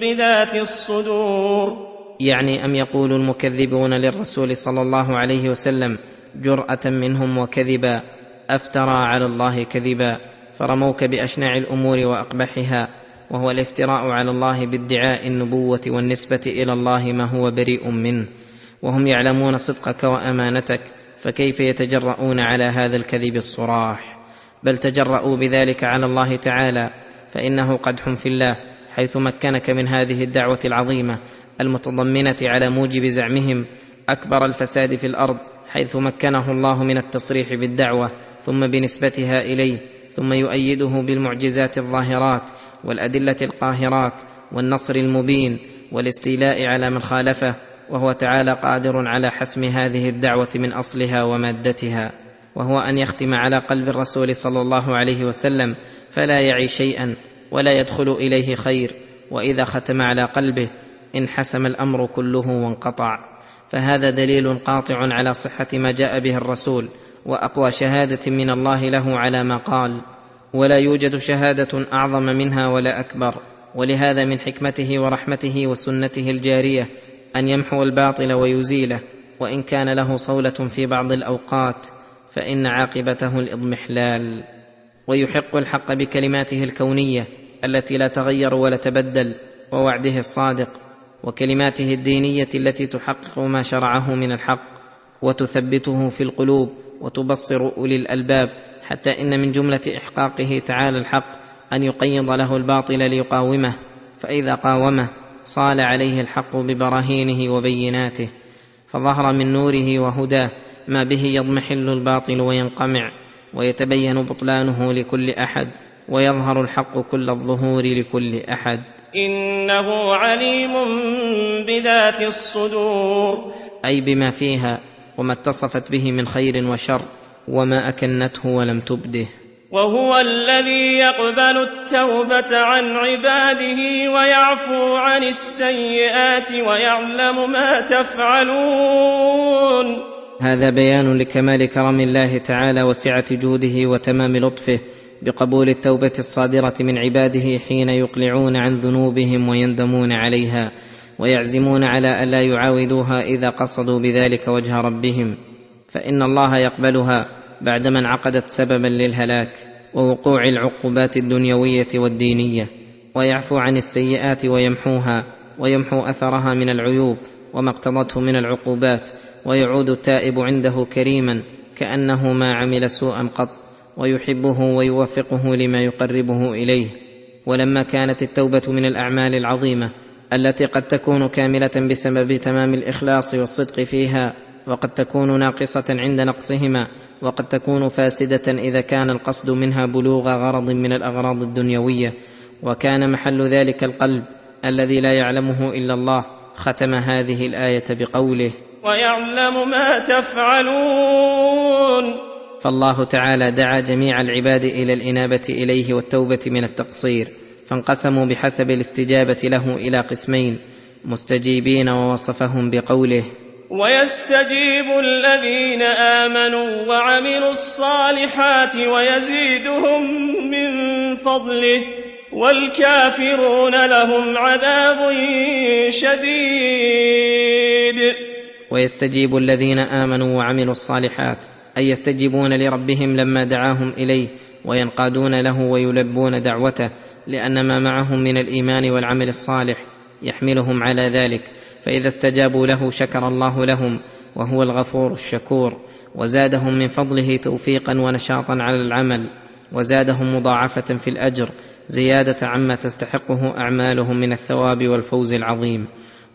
بذات الصدور يعني ام يقول المكذبون للرسول صلى الله عليه وسلم جراه منهم وكذبا افترى على الله كذبا فرموك باشنع الأمور وأقبحها وهو الافتراء على الله بادعاء النبوة والنسبة إلى الله ما هو بريء منه. وهم يعلمون صدقك وأمانتك فكيف يتجرؤون على هذا الكذب الصراح؟ بل تجرؤوا بذلك على الله تعالى فإنه قدح في الله حيث مكنك من هذه الدعوة العظيمة المتضمنة على موجب زعمهم أكبر الفساد في الأرض حيث مكنه الله من التصريح بالدعوة ثم بنسبتها إليه ثم يؤيده بالمعجزات الظاهرات والأدلة القاهرات والنصر المبين والاستيلاء على من خالفه وهو تعالى قادر على حسم هذه الدعوة من أصلها ومادتها وهو أن يختم على قلب الرسول صلى الله عليه وسلم فلا يعي شيئا ولا يدخل إليه خير وإذا ختم على قلبه انحسم الأمر كله وانقطع. فهذا دليل قاطع على صحة ما جاء به الرسول وأقوى شهادة من الله له على ما قال ولا يوجد شهادة أعظم منها ولا أكبر. ولهذا من حكمته ورحمته وسنته الجارية أن يمحو الباطل ويزيله وإن كان له صولة في بعض الأوقات فإن عاقبته الإضمحلال. ويحق الحق بكلماته الكونية التي لا تغير ولا تبدل ووعده الصادق وكلماته الدينية التي تحقق ما شرعه من الحق. وتثبته في القلوب وتبصر أولي الألباب حتى إن من جملة إحقاقه تعالى الحق أن يقيض له الباطل ليقاومه فإذا قاومه صال عليه الحق ببراهينه وبيناته فظهر من نوره وهداه ما به يضمحل الباطل وينقمع ويتبين بطلانه لكل أحد ويظهر الحق كل الظهور لكل أحد. إنه عليم بذات الصدور. أي بما فيها وما اتصفت به من خير وشر وما أكنته ولم تبده. وهو الذي يقبل التوبة عن عباده ويعفو عن السيئات ويعلم ما تفعلون. هذا بيان لكمال كرم الله تعالى وسعة جوده وتمام لطفه بقبول التوبة الصادرة من عباده حين يقلعون عن ذنوبهم ويندمون عليها. ويعزمون على ألا يعاودوها إذا قصدوا بذلك وجه ربهم فإن الله يقبلها بعدما انعقدت سببا للهلاك ووقوع العقوبات الدنيوية والدينية ويعفو عن السيئات ويمحوها ويمحو أثرها من العيوب وما اقتضته من العقوبات ويعود التائب عنده كريما كأنه ما عمل سوءا قط ويحبه ويوفقه لما يقربه إليه. ولما كانت التوبة من الأعمال العظيمة التي قد تكون كاملة بسبب تمام الإخلاص والصدق فيها وقد تكون ناقصة عند نقصهما وقد تكون فاسدة إذا كان القصد منها بلوغ غرض من الأغراض الدنيوية. وكان محل ذلك القلب الذي لا يعلمه إلا الله ختم هذه الآية بقوله ويعلم ما تفعلون. فالله تعالى دعا جميع العباد إلى الإنابة إليه والتوبة من التقصير. فانقسموا بحسب الاستجابة له إلى قسمين مستجيبين ووصفهم بقوله ويستجيب الذين آمنوا وعملوا الصالحات ويزيدهم من فضله والكافرون لهم عذاب شديد. ويستجيب الذين آمنوا وعملوا الصالحات أي يستجيبون لربهم لما دعاهم إليه وينقادون له ويلبون دعوته لأن ما معهم من الإيمان والعمل الصالح يحملهم على ذلك فإذا استجابوا له شكر الله لهم وهو الغفور الشكور. وزادهم من فضله توفيقا ونشاطا على العمل وزادهم مضاعفة في الأجر زيادة عما تستحقه أعمالهم من الثواب والفوز العظيم.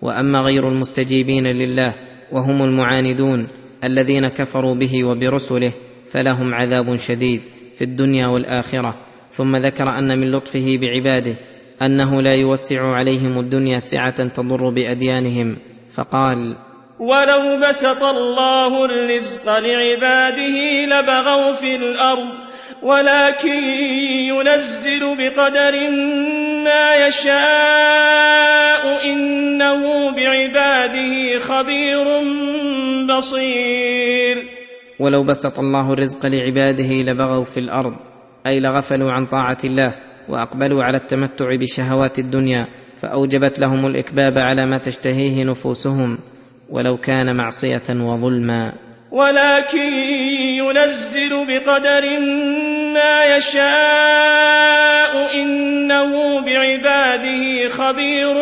وأما غير المستجيبين لله وهم المعاندون الذين كفروا به وبرسله فلهم عذاب شديد في الدنيا والآخرة. ثم ذكر أن من لطفه بعباده أنه لا يوسع عليهم الدنيا سعة تضر بأديانهم فقال ولو بسط الله الرزق لعباده لبغوا في الأرض ولكن ينزل بقدر ما يشاء إنه بعباده خبير بصير. ولو بسط الله الرزق لعباده لبغوا في الأرض أي لغفلوا عن طاعة الله وأقبلوا على التمتع بشهوات الدنيا فأوجبت لهم الإكباب على ما تشتهيه نفوسهم ولو كان معصية وظلما. ولكن ينزل بقدر ما يشاء إنه بعباده خبير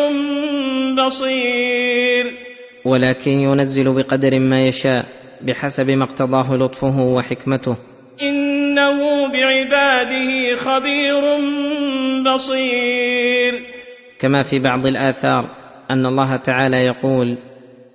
بصير. ولكن ينزل بقدر ما يشاء بحسب ما اقتضاه لطفه وحكمته. إنه بعباده خبير بصير. كما في بعض الآثار أن الله تعالى يقول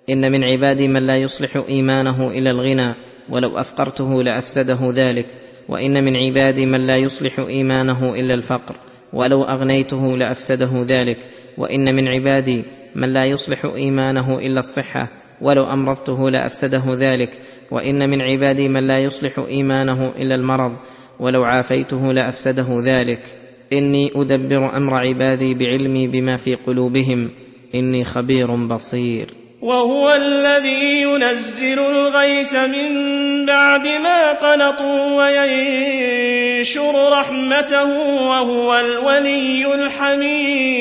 إن من عبادي من لا يصلح إيمانه إلى الغنى ولو افقرته لأفسده ذلك. وإن من عبادي من لا يصلح إيمانه إلا الفقر ولو أغنيته لأفسده ذلك. وإن من عبادي من لا يصلح إيمانه إلا الصحة ولو أمرضته لأفسده ذلك. وإن من عبادي من لا يصلح إيمانه إلا المرض ولو عافيته لأفسده ذلك. إني أدبر أمر عبادي بعلمي بما في قلوبهم. إني خبير بصير. وهو الذي ينزل الغيث من بعد ما قنطوا وينشر رحمته وهو الولي الحميد.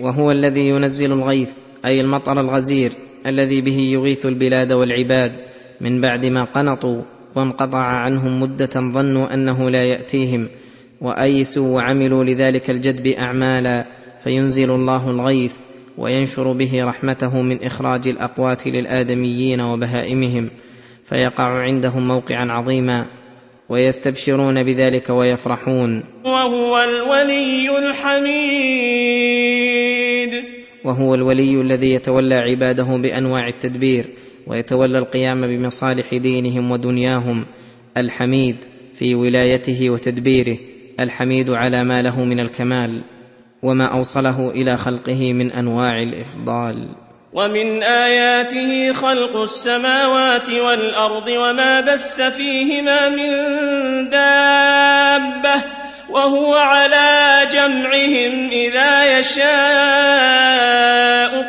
وهو الذي ينزل الغيث أي المطر الغزير. الذي به يغيث البلاد والعباد من بعد ما قنطوا وانقطع عنهم مدة ظنوا أنه لا يأتيهم وأيسوا وعملوا لذلك الجدب أعمالا فينزل الله الغيث وينشر به رحمته من إخراج الأقوات للآدميين وبهائمهم فيقع عندهم موقعا عظيما ويستبشرون بذلك ويفرحون وهو الولي الحميد. وهو الولي الذي يتولى عباده بأنواع التدبير ويتولى القيام بمصالح دينهم ودنياهم. الحميد في ولايته وتدبيره الحميد على ما له من الكمال وما أوصله إلى خلقه من أنواع الإفضال. ومن آياته خلق السماوات والأرض وما بث فيهما من دابة. وهو على جمعهم إذا يشاء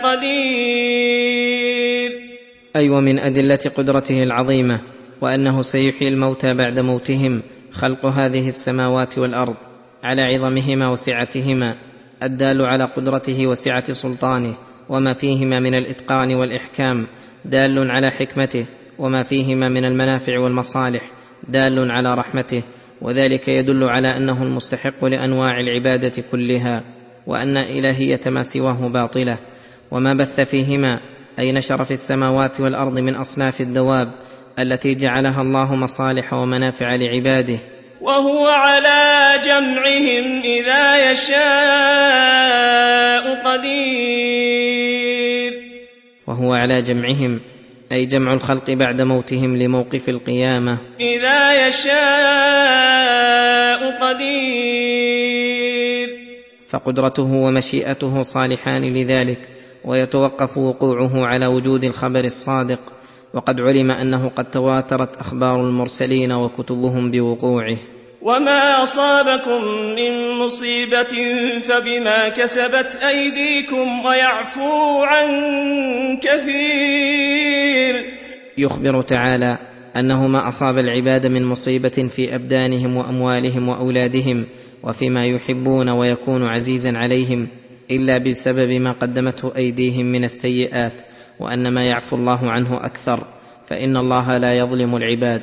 قدير. أي ومن أدلة قدرته العظيمة وأنه سيحيي الموتى بعد موتهم خلق هذه السماوات والأرض على عظمهما وسعتهما الدال على قدرته وسعة سلطانه وما فيهما من الإتقان والإحكام دال على حكمته وما فيهما من المنافع والمصالح دال على رحمته وذلك يدل على أنه المستحق لأنواع العبادة كلها وأن إلهية ما سواه باطلة وما بث فيهما أي نشر في السماوات والأرض من أصناف الدواب التي جعلها الله مصالح ومنافع لعباده. وهو على جمعهم إذا يشاء قدير. وهو على جمعهم أي جمع الخلق بعد موتهم لموقف القيامة. إذا يشاء قدير. فقدرته ومشيئته صالحان لذلك ويتوقف وقوعه على وجود الخبر الصادق. وقد علم أنه قد تواترت أخبار المرسلين وكتبهم بوقوعه. وما اصابكم من مصيبه فبما كسبت ايديكم ويعفو عن كثير يخبر تعالى انه ما اصاب العباد من مصيبه في ابدانهم واموالهم واولادهم وفيما يحبون ويكون عزيزا عليهم الا بسبب ما قدمته ايديهم من السيئات وان ما يعفو الله عنه أكثر فان الله لا يظلم العباد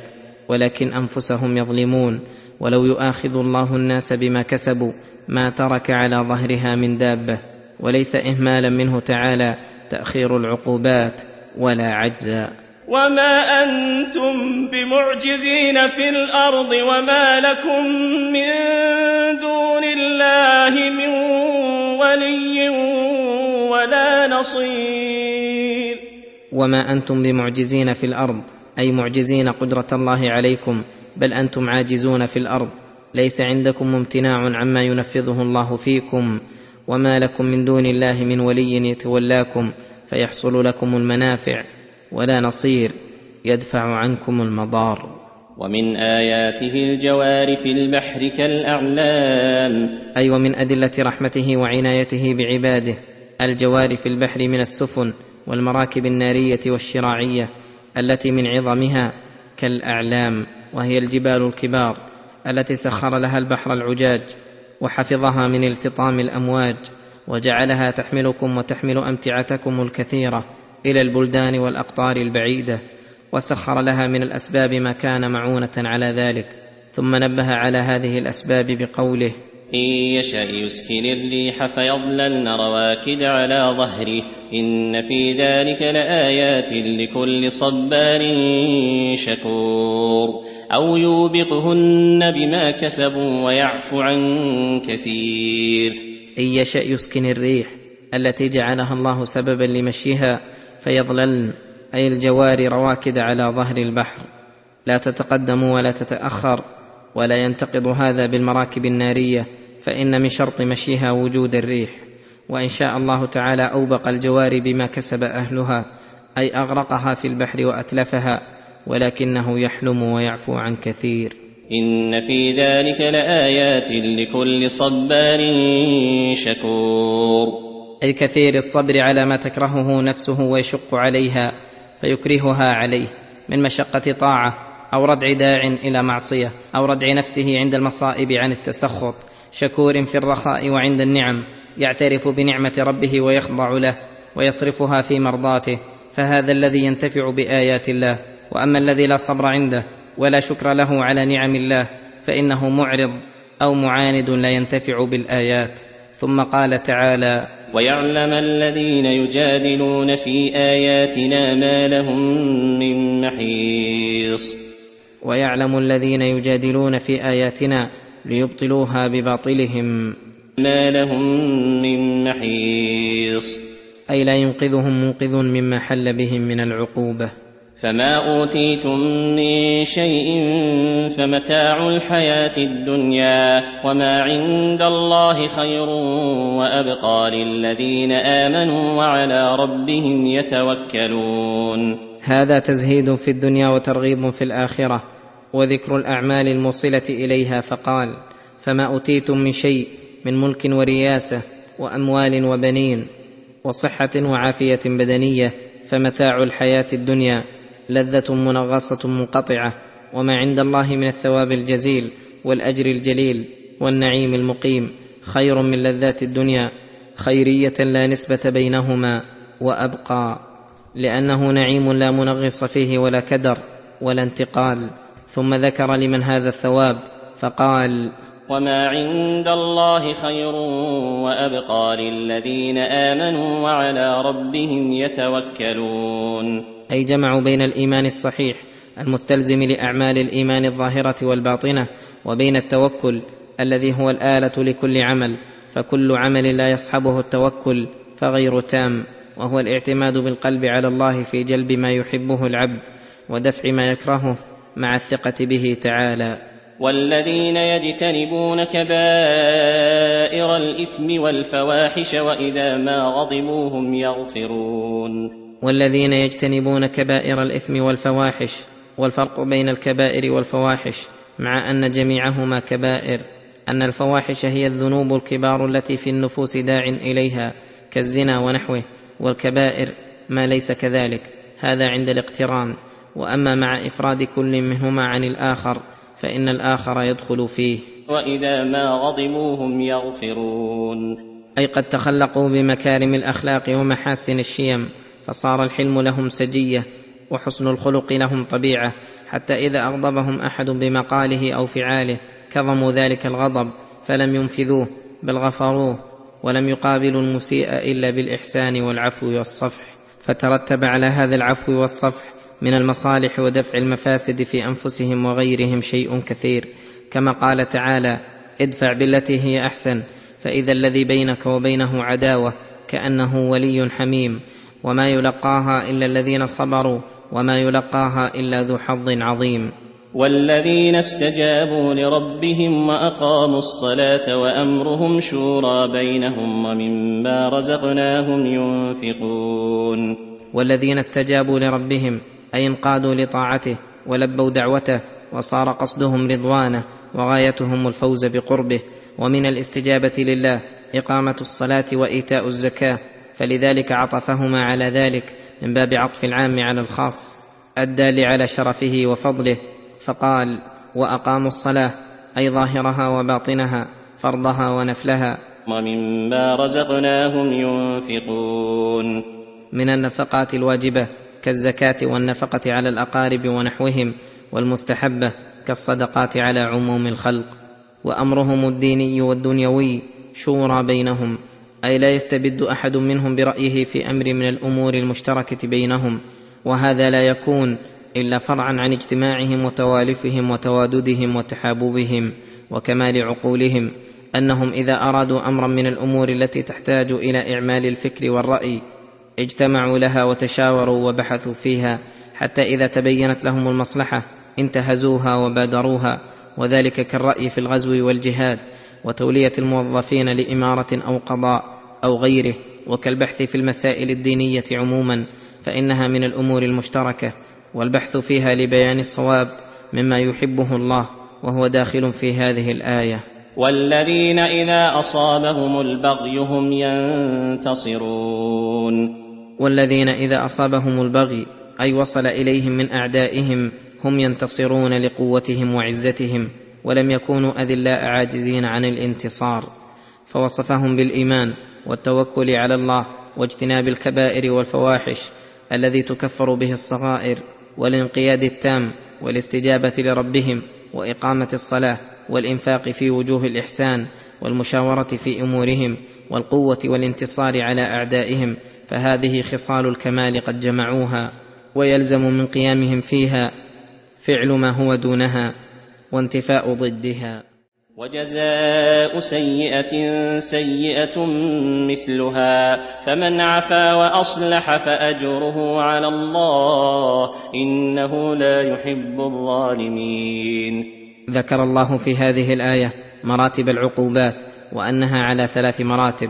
ولكن انفسهم يظلمون ولو يؤاخذ الله الناس بما كسبوا ما ترك على ظهرها من دابة وليس إهمالا منه تعالى تأخير العقوبات ولا عجزا. وما أنتم بمعجزين في الأرض وما لكم من دون الله من ولي ولا نصير. وما أنتم بمعجزين في الأرض أي معجزين قدره الله عليكم بل أنتم عاجزون في الأرض. ليس عندكم امتناع عما ينفذه الله فيكم. وما لكم من دون الله من ولي يتولاكم فيحصل لكم المنافع ولا نصير يدفع عنكم المضار. ومن آياته الجوار في البحر كالأعلام. أي ومن أدلة رحمته وعنايته بعباده. الجوار في البحر من السفن والمراكب النارية والشراعية التي من عظمها كالأعلام. وهي الجبال الكبار التي سخر لها البحر العجاج وحفظها من التطام الأمواج وجعلها تحملكم وتحمل أمتعتكم الكثيرة إلى البلدان والأقطار البعيدة وسخر لها من الأسباب ما كان معونة على ذلك ثم نبه على هذه الأسباب بقوله إن يشأ يسكن الريح فيظللن رواكد على ظهره إن في ذلك لآيات لكل صبار شكور أو يوبقهن بما كسبوا ويعفو عن كثير. إن يشأ يسكن الريح التي جعلها الله سببا لمشيها فيظللن أي الجوار رواكد على ظهر البحر. لا تتقدم ولا تتأخر ولا ينتقض هذا بالمراكب النارية فإن من شرط مشيها وجود الريح. وإن شاء الله تعالى أوبق الجوار بما كسب أهلها أي أغرقها في البحر وأتلفها. ولكنه يحلم ويعفو عن كثير. إن في ذلك لآيات لكل صبار شكور. اي كثير الصبر على ما تكرهه نفسه ويشق عليها فيكرهها عليه من مشقة طاعة أو ردع داع إلى معصية أو ردع نفسه عند المصائب عن التسخط. شكور في الرخاء وعند النعم يعترف بنعمة ربه ويخضع له ويصرفها في مرضاته. فهذا الذي ينتفع بآيات الله. وأما الذي لا صبر عنده ولا شكر له على نعم الله فإنه معرض أو معاند لا ينتفع بالآيات. ثم قال تعالى ويعلم الذين يجادلون في آياتنا ما لهم من محيص. ويعلم الذين يجادلون في آياتنا ليبطلوها بباطلهم. ما لهم من محيص. أي لا ينقذهم منقذ مما حل بهم من العقوبة. فما أوتيتم من شيء فمتاع الحياة الدنيا وما عند الله خير وأبقى للذين آمنوا وعلى ربهم يتوكلون هذا تزهيد في الدنيا وترغيب في الآخرة وذكر الأعمال الموصلة إليها فقال فما اوتيتم من شيء من ملك ورياسه واموال وبنين وصحة وعافية بدنية فمتاع الحياة الدنيا لذة منغصة منقطعة وما عند الله من الثواب الجزيل والأجر الجليل والنعيم المقيم. خير من لذات الدنيا خيرية لا نسبة بينهما وأبقى لأنه نعيم لا منغص فيه ولا كدر ولا انتقال. ثم ذكر لمن هذا الثواب فقال وما عند الله خير وأبقى للذين آمنوا وعلى ربهم يتوكلون. أي جمعوا بين الإيمان الصحيح المستلزم لأعمال الإيمان الظاهرة والباطنة وبين التوكل الذي هو الآلة لكل عمل فكل عمل لا يصحبه التوكل فغير تام وهو الاعتماد بالقلب على الله في جلب ما يحبه العبد ودفع ما يكرهه مع الثقة به تعالى. والذين يجتنبون كبائر الإثم والفواحش وإذا ما غضبوا هم يغفرون. والذين يجتنبون كبائر الإثم والفواحش والفرق بين الكبائر والفواحش مع أن جميعهما كبائر أن الفواحش هي الذنوب الكبار التي في النفوس داع إليها كالزنا ونحوه والكبائر ما ليس كذلك هذا عند الاقتران. وأما مع إفراد كل منهما عن الآخر فإن الآخر يدخل فيه. وإذا ما غضبوا هم يغفرون. أي قد تخلقوا بمكارم الأخلاق ومحاسن الشيم فصار الحلم لهم سجية وحسن الخلق لهم طبيعة حتى إذا أغضبهم أحد بمقاله أو فعاله كظموا ذلك الغضب فلم ينفذوه بل غفروه ولم يقابلوا المسيء إلا بالإحسان والعفو والصفح. فترتب على هذا العفو والصفح من المصالح ودفع المفاسد في أنفسهم وغيرهم شيء كثير. كما قال تعالى ادفع بالتي هي أحسن فإذا الذي بينك وبينه عداوة كأنه ولي حميم وما يلقاها الا الذين صبروا وما يلقاها الا ذو حظ عظيم والذين استجابوا لربهم واقاموا الصلاه وامرهم شورى بينهم ومما رزقناهم ينفقون والذين استجابوا لربهم اي انقادوا لطاعته ولبوا دعوته وصار قصدهم رضوانه وغايتهم الفوز بقربه ومن الاستجابه لله اقامه الصلاه وايتاء الزكاه فلذلك عطفهما على ذلك من باب عطف العام على الخاص الدال على شرفه وفضله فقال وأقاموا الصلاة أي ظاهرها وباطنها فرضها ونفلها. ومما رزقناهم ينفقون. من النفقات الواجبة كالزكاة والنفقة على الأقارب ونحوهم والمستحبة كالصدقات على عموم الخلق. وأمرهم الديني والدنيوي شورى بينهم. أي لا يستبد أحد منهم برأيه في أمر من الأمور المشتركة بينهم وهذا لا يكون إلا فرعا عن اجتماعهم وتوالفهم وتواددهم وتحاببهم وكمال عقولهم أنهم إذا أرادوا امرا من الأمور التي تحتاج إلى إعمال الفكر والرأي اجتمعوا لها وتشاوروا وبحثوا فيها حتى إذا تبينت لهم المصلحة انتهزوها وبادروها وذلك كالرأي في الغزو والجهاد وتولية الموظفين لإمارة أو قضاء. أو غيره وكالبحث في المسائل الدينية عموما فإنها من الأمور المشتركة والبحث فيها لبيان الصواب مما يحبه الله وهو داخل في هذه الآية. والذين إذا أصابهم البغي هم ينتصرون. والذين إذا أصابهم البغي أي وصل إليهم من أعدائهم هم ينتصرون لقوتهم وعزتهم ولم يكونوا أذلاء عاجزين عن الانتصار فوصفهم بالإيمان والتوكل على الله واجتناب الكبائر والفواحش الذي تكفر به الصغائر والانقياد التام والاستجابة لربهم وإقامة الصلاة والإنفاق في وجوه الإحسان والمشاورة في أمورهم والقوة والانتصار على أعدائهم فهذه خصال الكمال قد جمعوها ويلزم من قيامهم فيها فعل ما هو دونها وانتفاء ضدها. وجزاء سيئة سيئة مثلها فمن عفا وأصلح فأجره على الله إنه لا يحب الظالمين. ذكر الله في هذه الآية مراتب العقوبات وأنها على ثلاث مراتب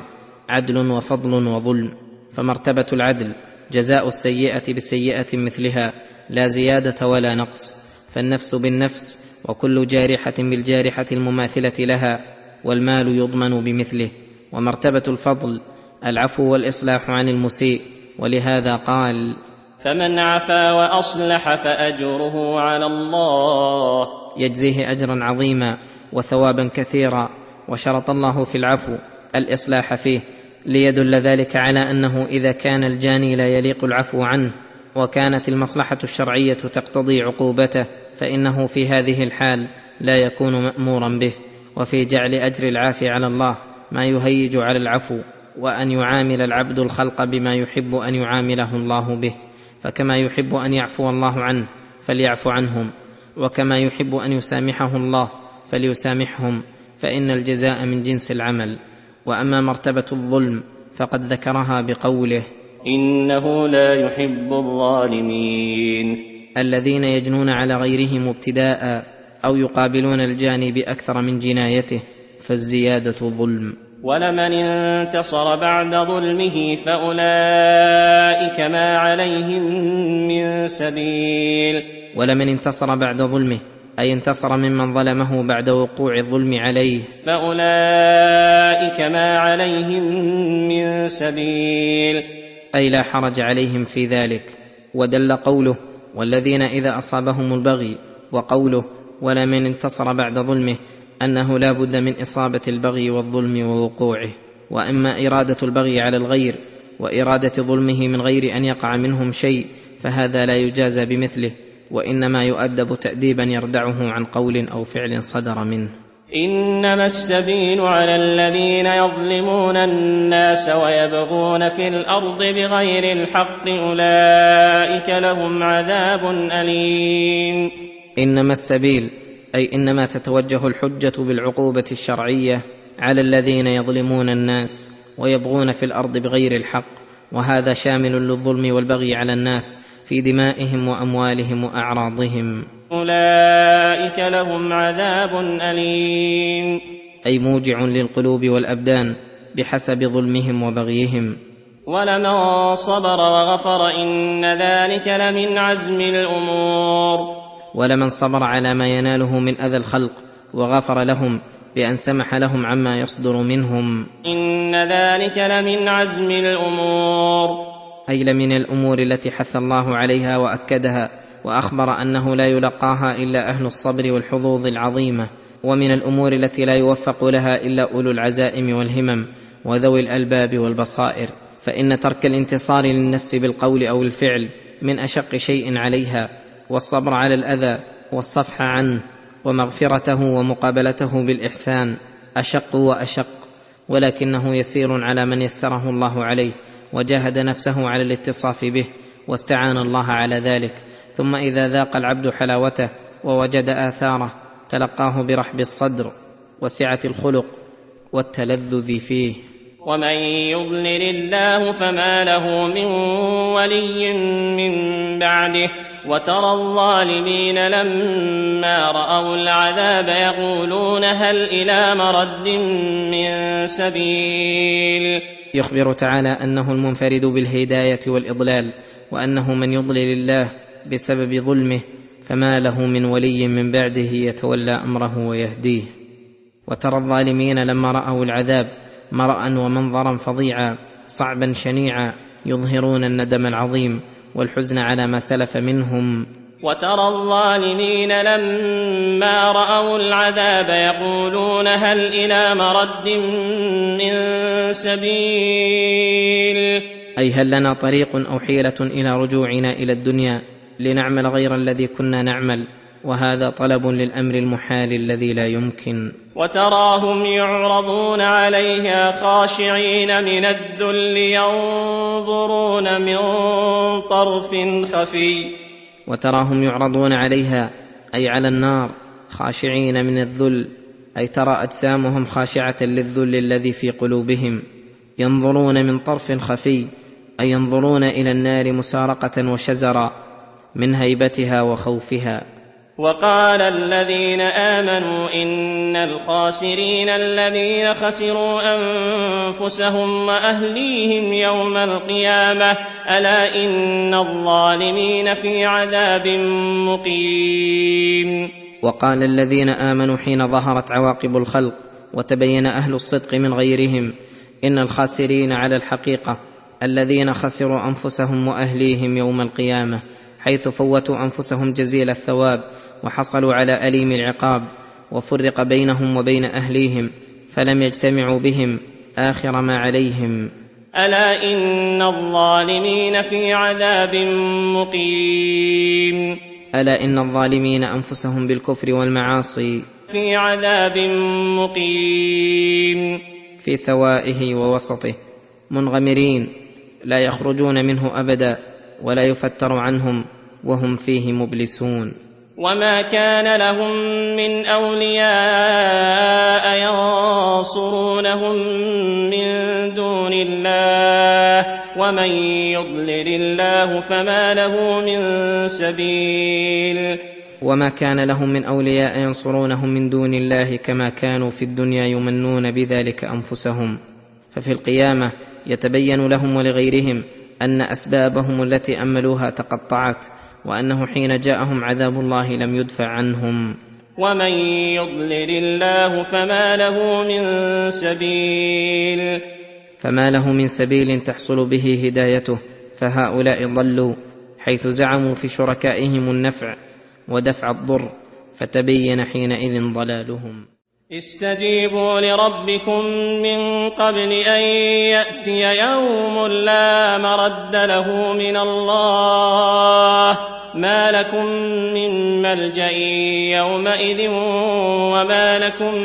عدل وفضل وظلم. فمرتبة العدل جزاء السيئة بالسيئه مثلها لا زيادة ولا نقص. فالنفس بالنفس وكل جارحة بالجارحة المماثلة لها والمال يضمن بمثله. ومرتبة الفضل العفو والإصلاح عن المسيء. ولهذا قال فمن عفا وأصلح فأجره على الله. يجزيه أجرا عظيما وثوابا كثيرا. وشرط الله في العفو الإصلاح فيه. ليدل ذلك على أنه إذا كان الجاني لا يليق العفو عنه. وكانت المصلحة الشرعية تقتضي عقوبته. فإنه في هذه الحال لا يكون مأمورا به وفي جعل أجر العافي على الله ما يهيج على العفو وأن يعامل العبد الخلق بما يحب أن يعامله الله به. فكما يحب أن يعفو الله عنه فليعفو عنهم وكما يحب أن يسامحه الله فليسامحهم فإن الجزاء من جنس العمل. وأما مرتبة الظلم فقد ذكرها بقوله إنه لا يحب الظالمين. الذين يجنون على غيرهم ابتداء أو يقابلون الجاني باكثر من جنايته فالزيادة ظلم. ولمن انتصر بعد ظلمه فأولئك ما عليهم من سبيل. ولمن انتصر بعد ظلمه أي انتصر ممن ظلمه بعد وقوع الظلم عليه. فأولئك ما عليهم من سبيل. أي لا حرج عليهم في ذلك. ودل قوله والذين إذا أصابهم البغي وقوله ولمن انتصر بعد ظلمه أنه لا بد من إصابة البغي والظلم ووقوعه وأما إرادة البغي على الغير وإرادة ظلمه من غير أن يقع منهم شيء فهذا لا يجازى بمثله وإنما يؤدب تاديبا يردعه عن قول أو فعل صدر منه. إنما السبيل على الذين يظلمون الناس ويبغون في الأرض بغير الحق أولئك لهم عذاب أليم. إنما السبيل أي إنما تتوجه الحجة بالعقوبة الشرعية على الذين يظلمون الناس ويبغون في الأرض بغير الحق وهذا شامل للظلم والبغي على الناس في دمائهم وأموالهم وأعراضهم. أولئك لهم عذاب أليم. أي موجع للقلوب والأبدان بحسب ظلمهم وبغيهم. ولمن صبر وغفر إن ذلك لمن عزم الأمور. ولمن صبر على ما يناله من أذى الخلق وغفر لهم بأن سمح لهم عما يصدر منهم. إن ذلك لمن عزم الأمور. اي لمن الأمور التي حث الله عليها وأكدها وأخبر أنه لا يلقاها إلا أهل الصبر والحظوظ العظيمة ومن الأمور التي لا يوفق لها إلا أولو العزائم والهمم وذوي الألباب والبصائر فإن ترك الانتصار للنفس بالقول أو الفعل من أشق شيء عليها والصبر على الأذى والصفح عنه ومغفرته ومقابلته بالإحسان أشق وأشق ولكنه يسير على من يسره الله عليه وجاهد نفسه على الاتصاف به واستعان الله على ذلك. ثم إذا ذاق العبد حلاوته ووجد آثاره تلقاه برحب الصدر وسعة الخلق والتلذذ فيه. ومن يضلل الله فما له من ولي من بعده وترى الظالمين لما رأوا العذاب يقولون هل إلى مرد من سبيل؟ يخبر تعالى أنه المنفرد بالهداية والإضلال وأنه من يضلل الله بسبب ظلمه فما له من ولي من بعده يتولى أمره ويهديه. وترى الظالمين لما رأوا العذاب مرا ومنظرا فظيعا صعبا شنيعا يظهرون الندم العظيم والحزن على ما سلف منهم. وترى الظالمين لما رأوا العذاب يقولون هل إلى مرد من سبيل؟ أي هل لنا طريق أو حيلة إلى رجوعنا إلى الدنيا لنعمل غير الذي كنا نعمل؟ وهذا طلب للأمر المحال الذي لا يمكن. وتراهم يعرضون عليها خاشعين من الذل ينظرون من طرف خفي. وتراهم يعرضون عليها أي على النار خاشعين من الذل أي ترى أجسامهم خاشعة للذل الذي في قلوبهم ينظرون من طرف خفي أي ينظرون إلى النار مسارقة وشزرا من هيبتها وخوفها. وقال الذين آمنوا إن الخاسرين الذين خسروا أنفسهم وأهليهم يوم القيامة ألا إن الظالمين في عذاب مقيم. وقال الذين آمنوا حين ظهرت عواقب الخلق وتبين أهل الصدق من غيرهم إن الخاسرين على الحقيقة الذين خسروا أنفسهم وأهليهم يوم القيامة حيث فوتوا أنفسهم جزيل الثواب وحصلوا على أليم العقاب وفرق بينهم وبين أهليهم فلم يجتمعوا بهم آخر ما عليهم. ألا إن الظالمين في عذاب مقيم. ألا إن الظالمين أنفسهم بالكفر والمعاصي في عذاب مقيم. في سوائه ووسطه منغمرين لا يخرجون منه أبدا ولا يفتر عنهم وهم فيه مبلسون. وما كان لهم من اولياء ينصرونهم من دون الله ومن يضلل الله فما له من سبيل وما كان لهم من اولياء ينصرونهم من دون الله كما كانوا في الدنيا يمنون بذلك انفسهم ففي القيامه يتبين لهم ولغيرهم ان اسبابهم التي املوها تقطعت وأنه حين جاءهم عذاب الله لم يدفع عنهم. ومن يضلل الله فما له من سبيل. فما له من سبيل تحصل به هدايته. فهؤلاء ضلوا حيث زعموا في شركائهم النفع ودفع الضر فتبين حينئذ ضلالهم. استجيبوا لربكم من قبل أن يأتي يوم لا مرد له من الله ما لكم من ملجأ يومئذ وما لكم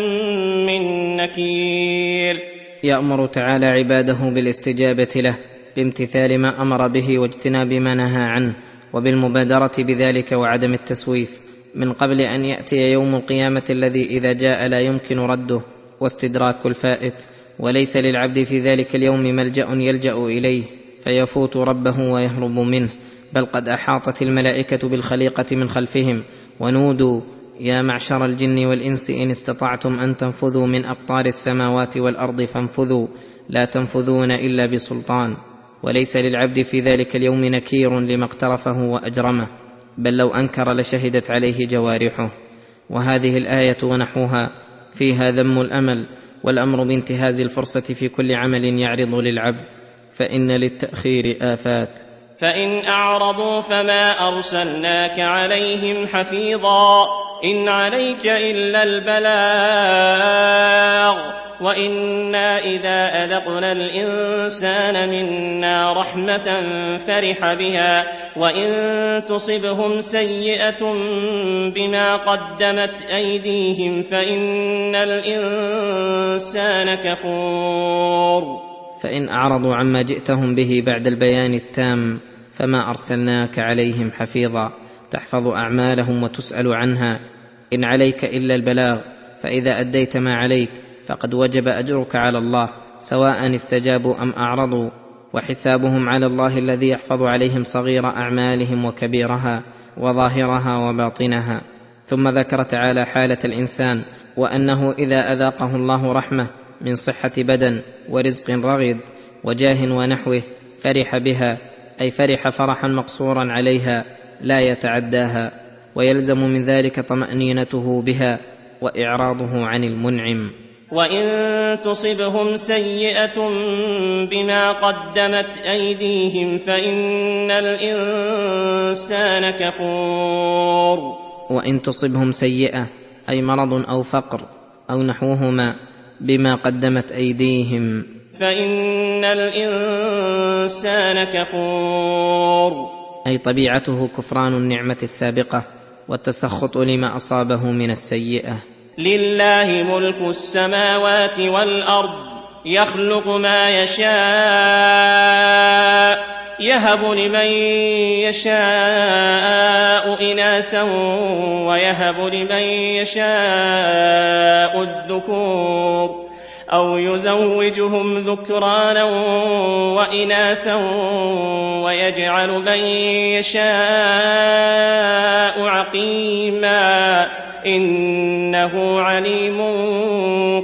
من نكير. يأمر تعالى عباده بالاستجابة له بامتثال ما أمر به واجتناب ما نهى عنه وبالمبادرة بذلك وعدم التسويف. من قبل أن يأتي يوم القيامة الذي إذا جاء لا يمكن رده واستدراك الفائت وليس للعبد في ذلك اليوم ملجأ يلجأ إليه فيفوت ربه ويهرب منه. بل قد أحاطت الملائكة بالخليقة من خلفهم ونودوا يا معشر الجن والإنس إن استطعتم أن تنفذوا من أقطار السماوات والأرض فانفذوا لا تنفذون إلا بسلطان. وليس للعبد في ذلك اليوم نكير لما اقترفه وأجرمه. بل لو أنكر لشهدت عليه جوارحه. وهذه الآية ونحوها فيها ذم الأمل والأمر بانتهاز الفرصة في كل عمل يعرض للعبد. فإن للتأخير آفات. فإن أعرضوا فما أرسلناك عليهم حفيظا. إن عليك إلا البلاغ. وأنا اذا اذقنا الانسان منا رحمه فرح بها وان تصبهم سيئه بما قدمت ايديهم فان الانسان كفور فان اعرضوا عما جئتهم به بعد البيان التام فما ارسلناك عليهم حفيظا تحفظ اعمالهم وتسال عنها ان عليك الا البلاغ فاذا اديت ما عليك فقد وجب أجرك على الله سواء استجابوا أم أعرضوا وحسابهم على الله الذي يحفظ عليهم صغير أعمالهم وكبيرها وظاهرها وباطنها. ثم ذكر تعالى حالة الإنسان وأنه إذا أذاقه الله رحمة من صحة بدن ورزق رغد وجاه ونحوه فرح بها أي فرح فرحا مقصورا عليها لا يتعداها ويلزم من ذلك طمأنينته بها وإعراضه عن المنعم. وان تصبهم سيئه بما قدمت ايديهم فان الانسان كفور وان تصبهم سيئه أي مرض أو فقر أو نحوهما بما قدمت أيديهم. فان الانسان كفور أي طبيعته كفران النعمة السابقة والتسخط لما أصابه من السيئة. لله ملك السماوات والأرض يخلق ما يشاء يهب لمن يشاء إناثا ويهب لمن يشاء الذكور أو يزوجهم ذكرانا وإناثا ويجعل من يشاء عقيما. إنه عليم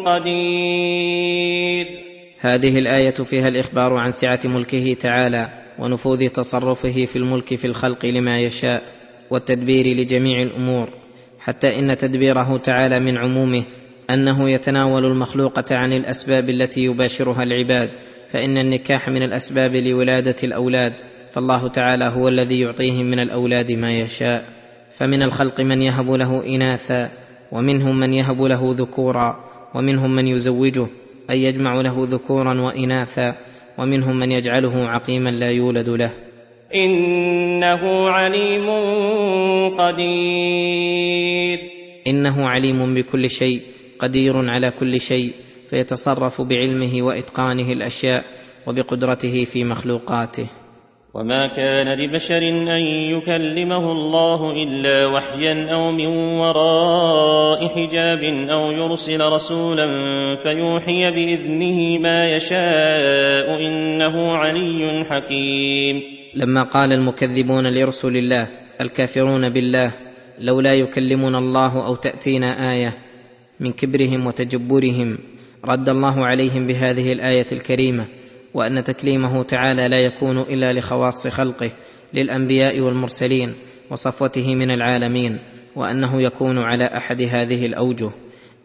قدير. هذه الآية فيها الإخبار عن سعة ملكه تعالى ونفوذ تصرفه في الملك في الخلق لما يشاء والتدبير لجميع الأمور حتى إن تدبيره تعالى من عمومه أنه يتناول المخلوقة عن الأسباب التي يباشرها العباد فإن النكاح من الأسباب لولادة الأولاد فالله تعالى هو الذي يعطيهم من الأولاد ما يشاء. فمن الخلق من يهب له إناثا ومنهم من يهب له ذكورا ومنهم من يزوجه أي يجمع له ذكورا وإناثا ومنهم من يجعله عقيما لا يولد له. إنه عليم قدير. إنه عليم بكل شيء قدير على كل شيء فيتصرف بعلمه وإتقانه الأشياء وبقدرته في مخلوقاته. وما كان لبشر ان يكلمه الله الا وحيا أو من وراء حجاب أو يرسل رسولا فيوحي باذنه ما يشاء انه علي حكيم. لما قال المكذبون لرسل الله الكافرون بالله لولا يكلمنا الله أو تاتينا إيه من كبرهم وتجبرهم رد الله عليهم بهذه الايه الكريمه. وأن تكليمه تعالى لا يكون إلا لخواص خلقه للأنبياء والمرسلين وصفوته من العالمين وأنه يكون على أحد هذه الأوجه.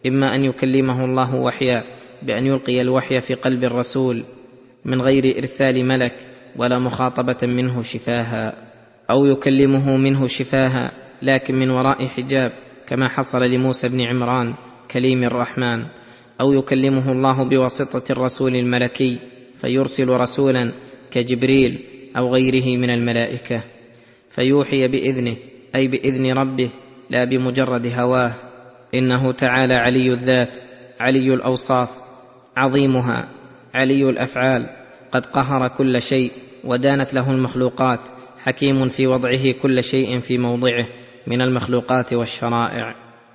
إما أن يكلمه الله وحيا بأن يلقي الوحي في قلب الرسول من غير إرسال ملك ولا مخاطبة منه شفاها أو يكلمه منه شفاها لكن من وراء حجاب كما حصل لموسى بن عمران كليم الرحمن أو يكلمه الله بواسطة الرسول الملكي. فيرسل رسولا كجبريل أو غيره من الملائكة فيوحي بإذنه أي بإذن ربه لا بمجرد هواه. إنه تعالى علي الذات علي الأوصاف عظيمها علي الأفعال. قد قهر كل شيء ودانت له المخلوقات. حكيم في وضعه كل شيء في موضعه من المخلوقات والشرائع.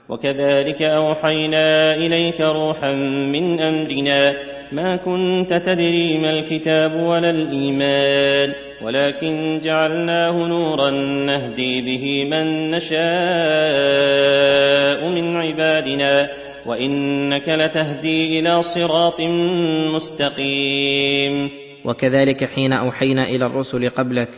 وكذلك أوحينا إليك روحا من أمرنا ما كنت تدري ما الكتاب ولا الإيمان ولكن جعلناه نورا نهدي به من نشاء من عبادنا وإنك لتهدي إلى صراط مستقيم. وكذلك حين أوحينا إلى الرسل قبلك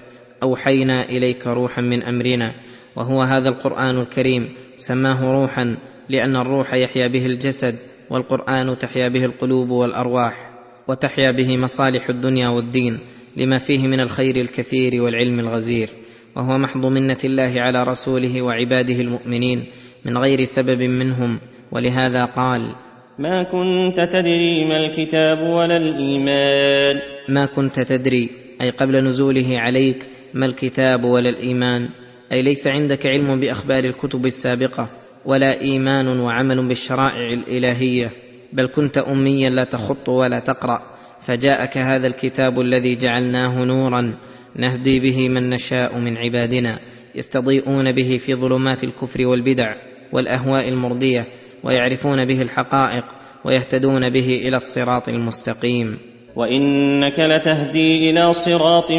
أوحينا إليك روحا من أمرنا وهو هذا القرآن الكريم سماه روحا لأن الروح يحيا به الجسد والقرآن تحيا به القلوب والأرواح وتحيا به مصالح الدنيا والدين لما فيه من الخير الكثير والعلم الغزير. وهو محض منة الله على رسوله وعباده المؤمنين من غير سبب منهم. ولهذا قال ما كنت تدري ما الكتاب ولا الإيمان. ما كنت تدري أي قبل نزوله عليك ما الكتاب ولا الإيمان. أي ليس عندك علم بأخبار الكتب السابقة. ولا إيمان وعمل بالشرائع الإلهية بل كنت أميا لا تخط ولا تقرأ فجاءك هذا الكتاب الذي جعلناه نورا نهدي به من نشاء من عبادنا يستضيئون به في ظلمات الكفر والبدع والأهواء المرضية ويعرفون به الحقائق ويهتدون به إلى الصراط المستقيم. وإنك لتهدي إلى صراط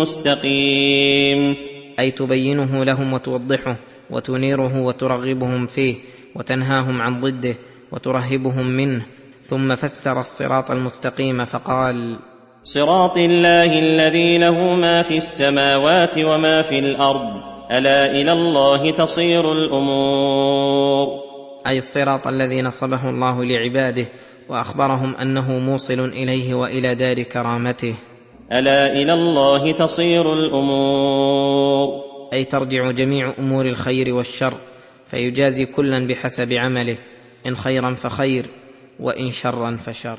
مستقيم. أي تبينه لهم وتوضحه وتنيره وترغبهم فيه وتنهاهم عن ضده وترهبهم منه ثم فسر الصراط المستقيم فقال صراط الله الذي له ما في السماوات وما في الأرض ألا إلى الله تصير الأمور؟ أي الصراط الذي نصبه الله لعباده وأخبرهم أنه موصل إليه وإلى دار كرامته. ألا إلى الله تصير الأمور؟ أي ترجع جميع أمور الخير والشر فيجازي كلا بحسب عمله إن خيرا فخير وإن شرا فشر.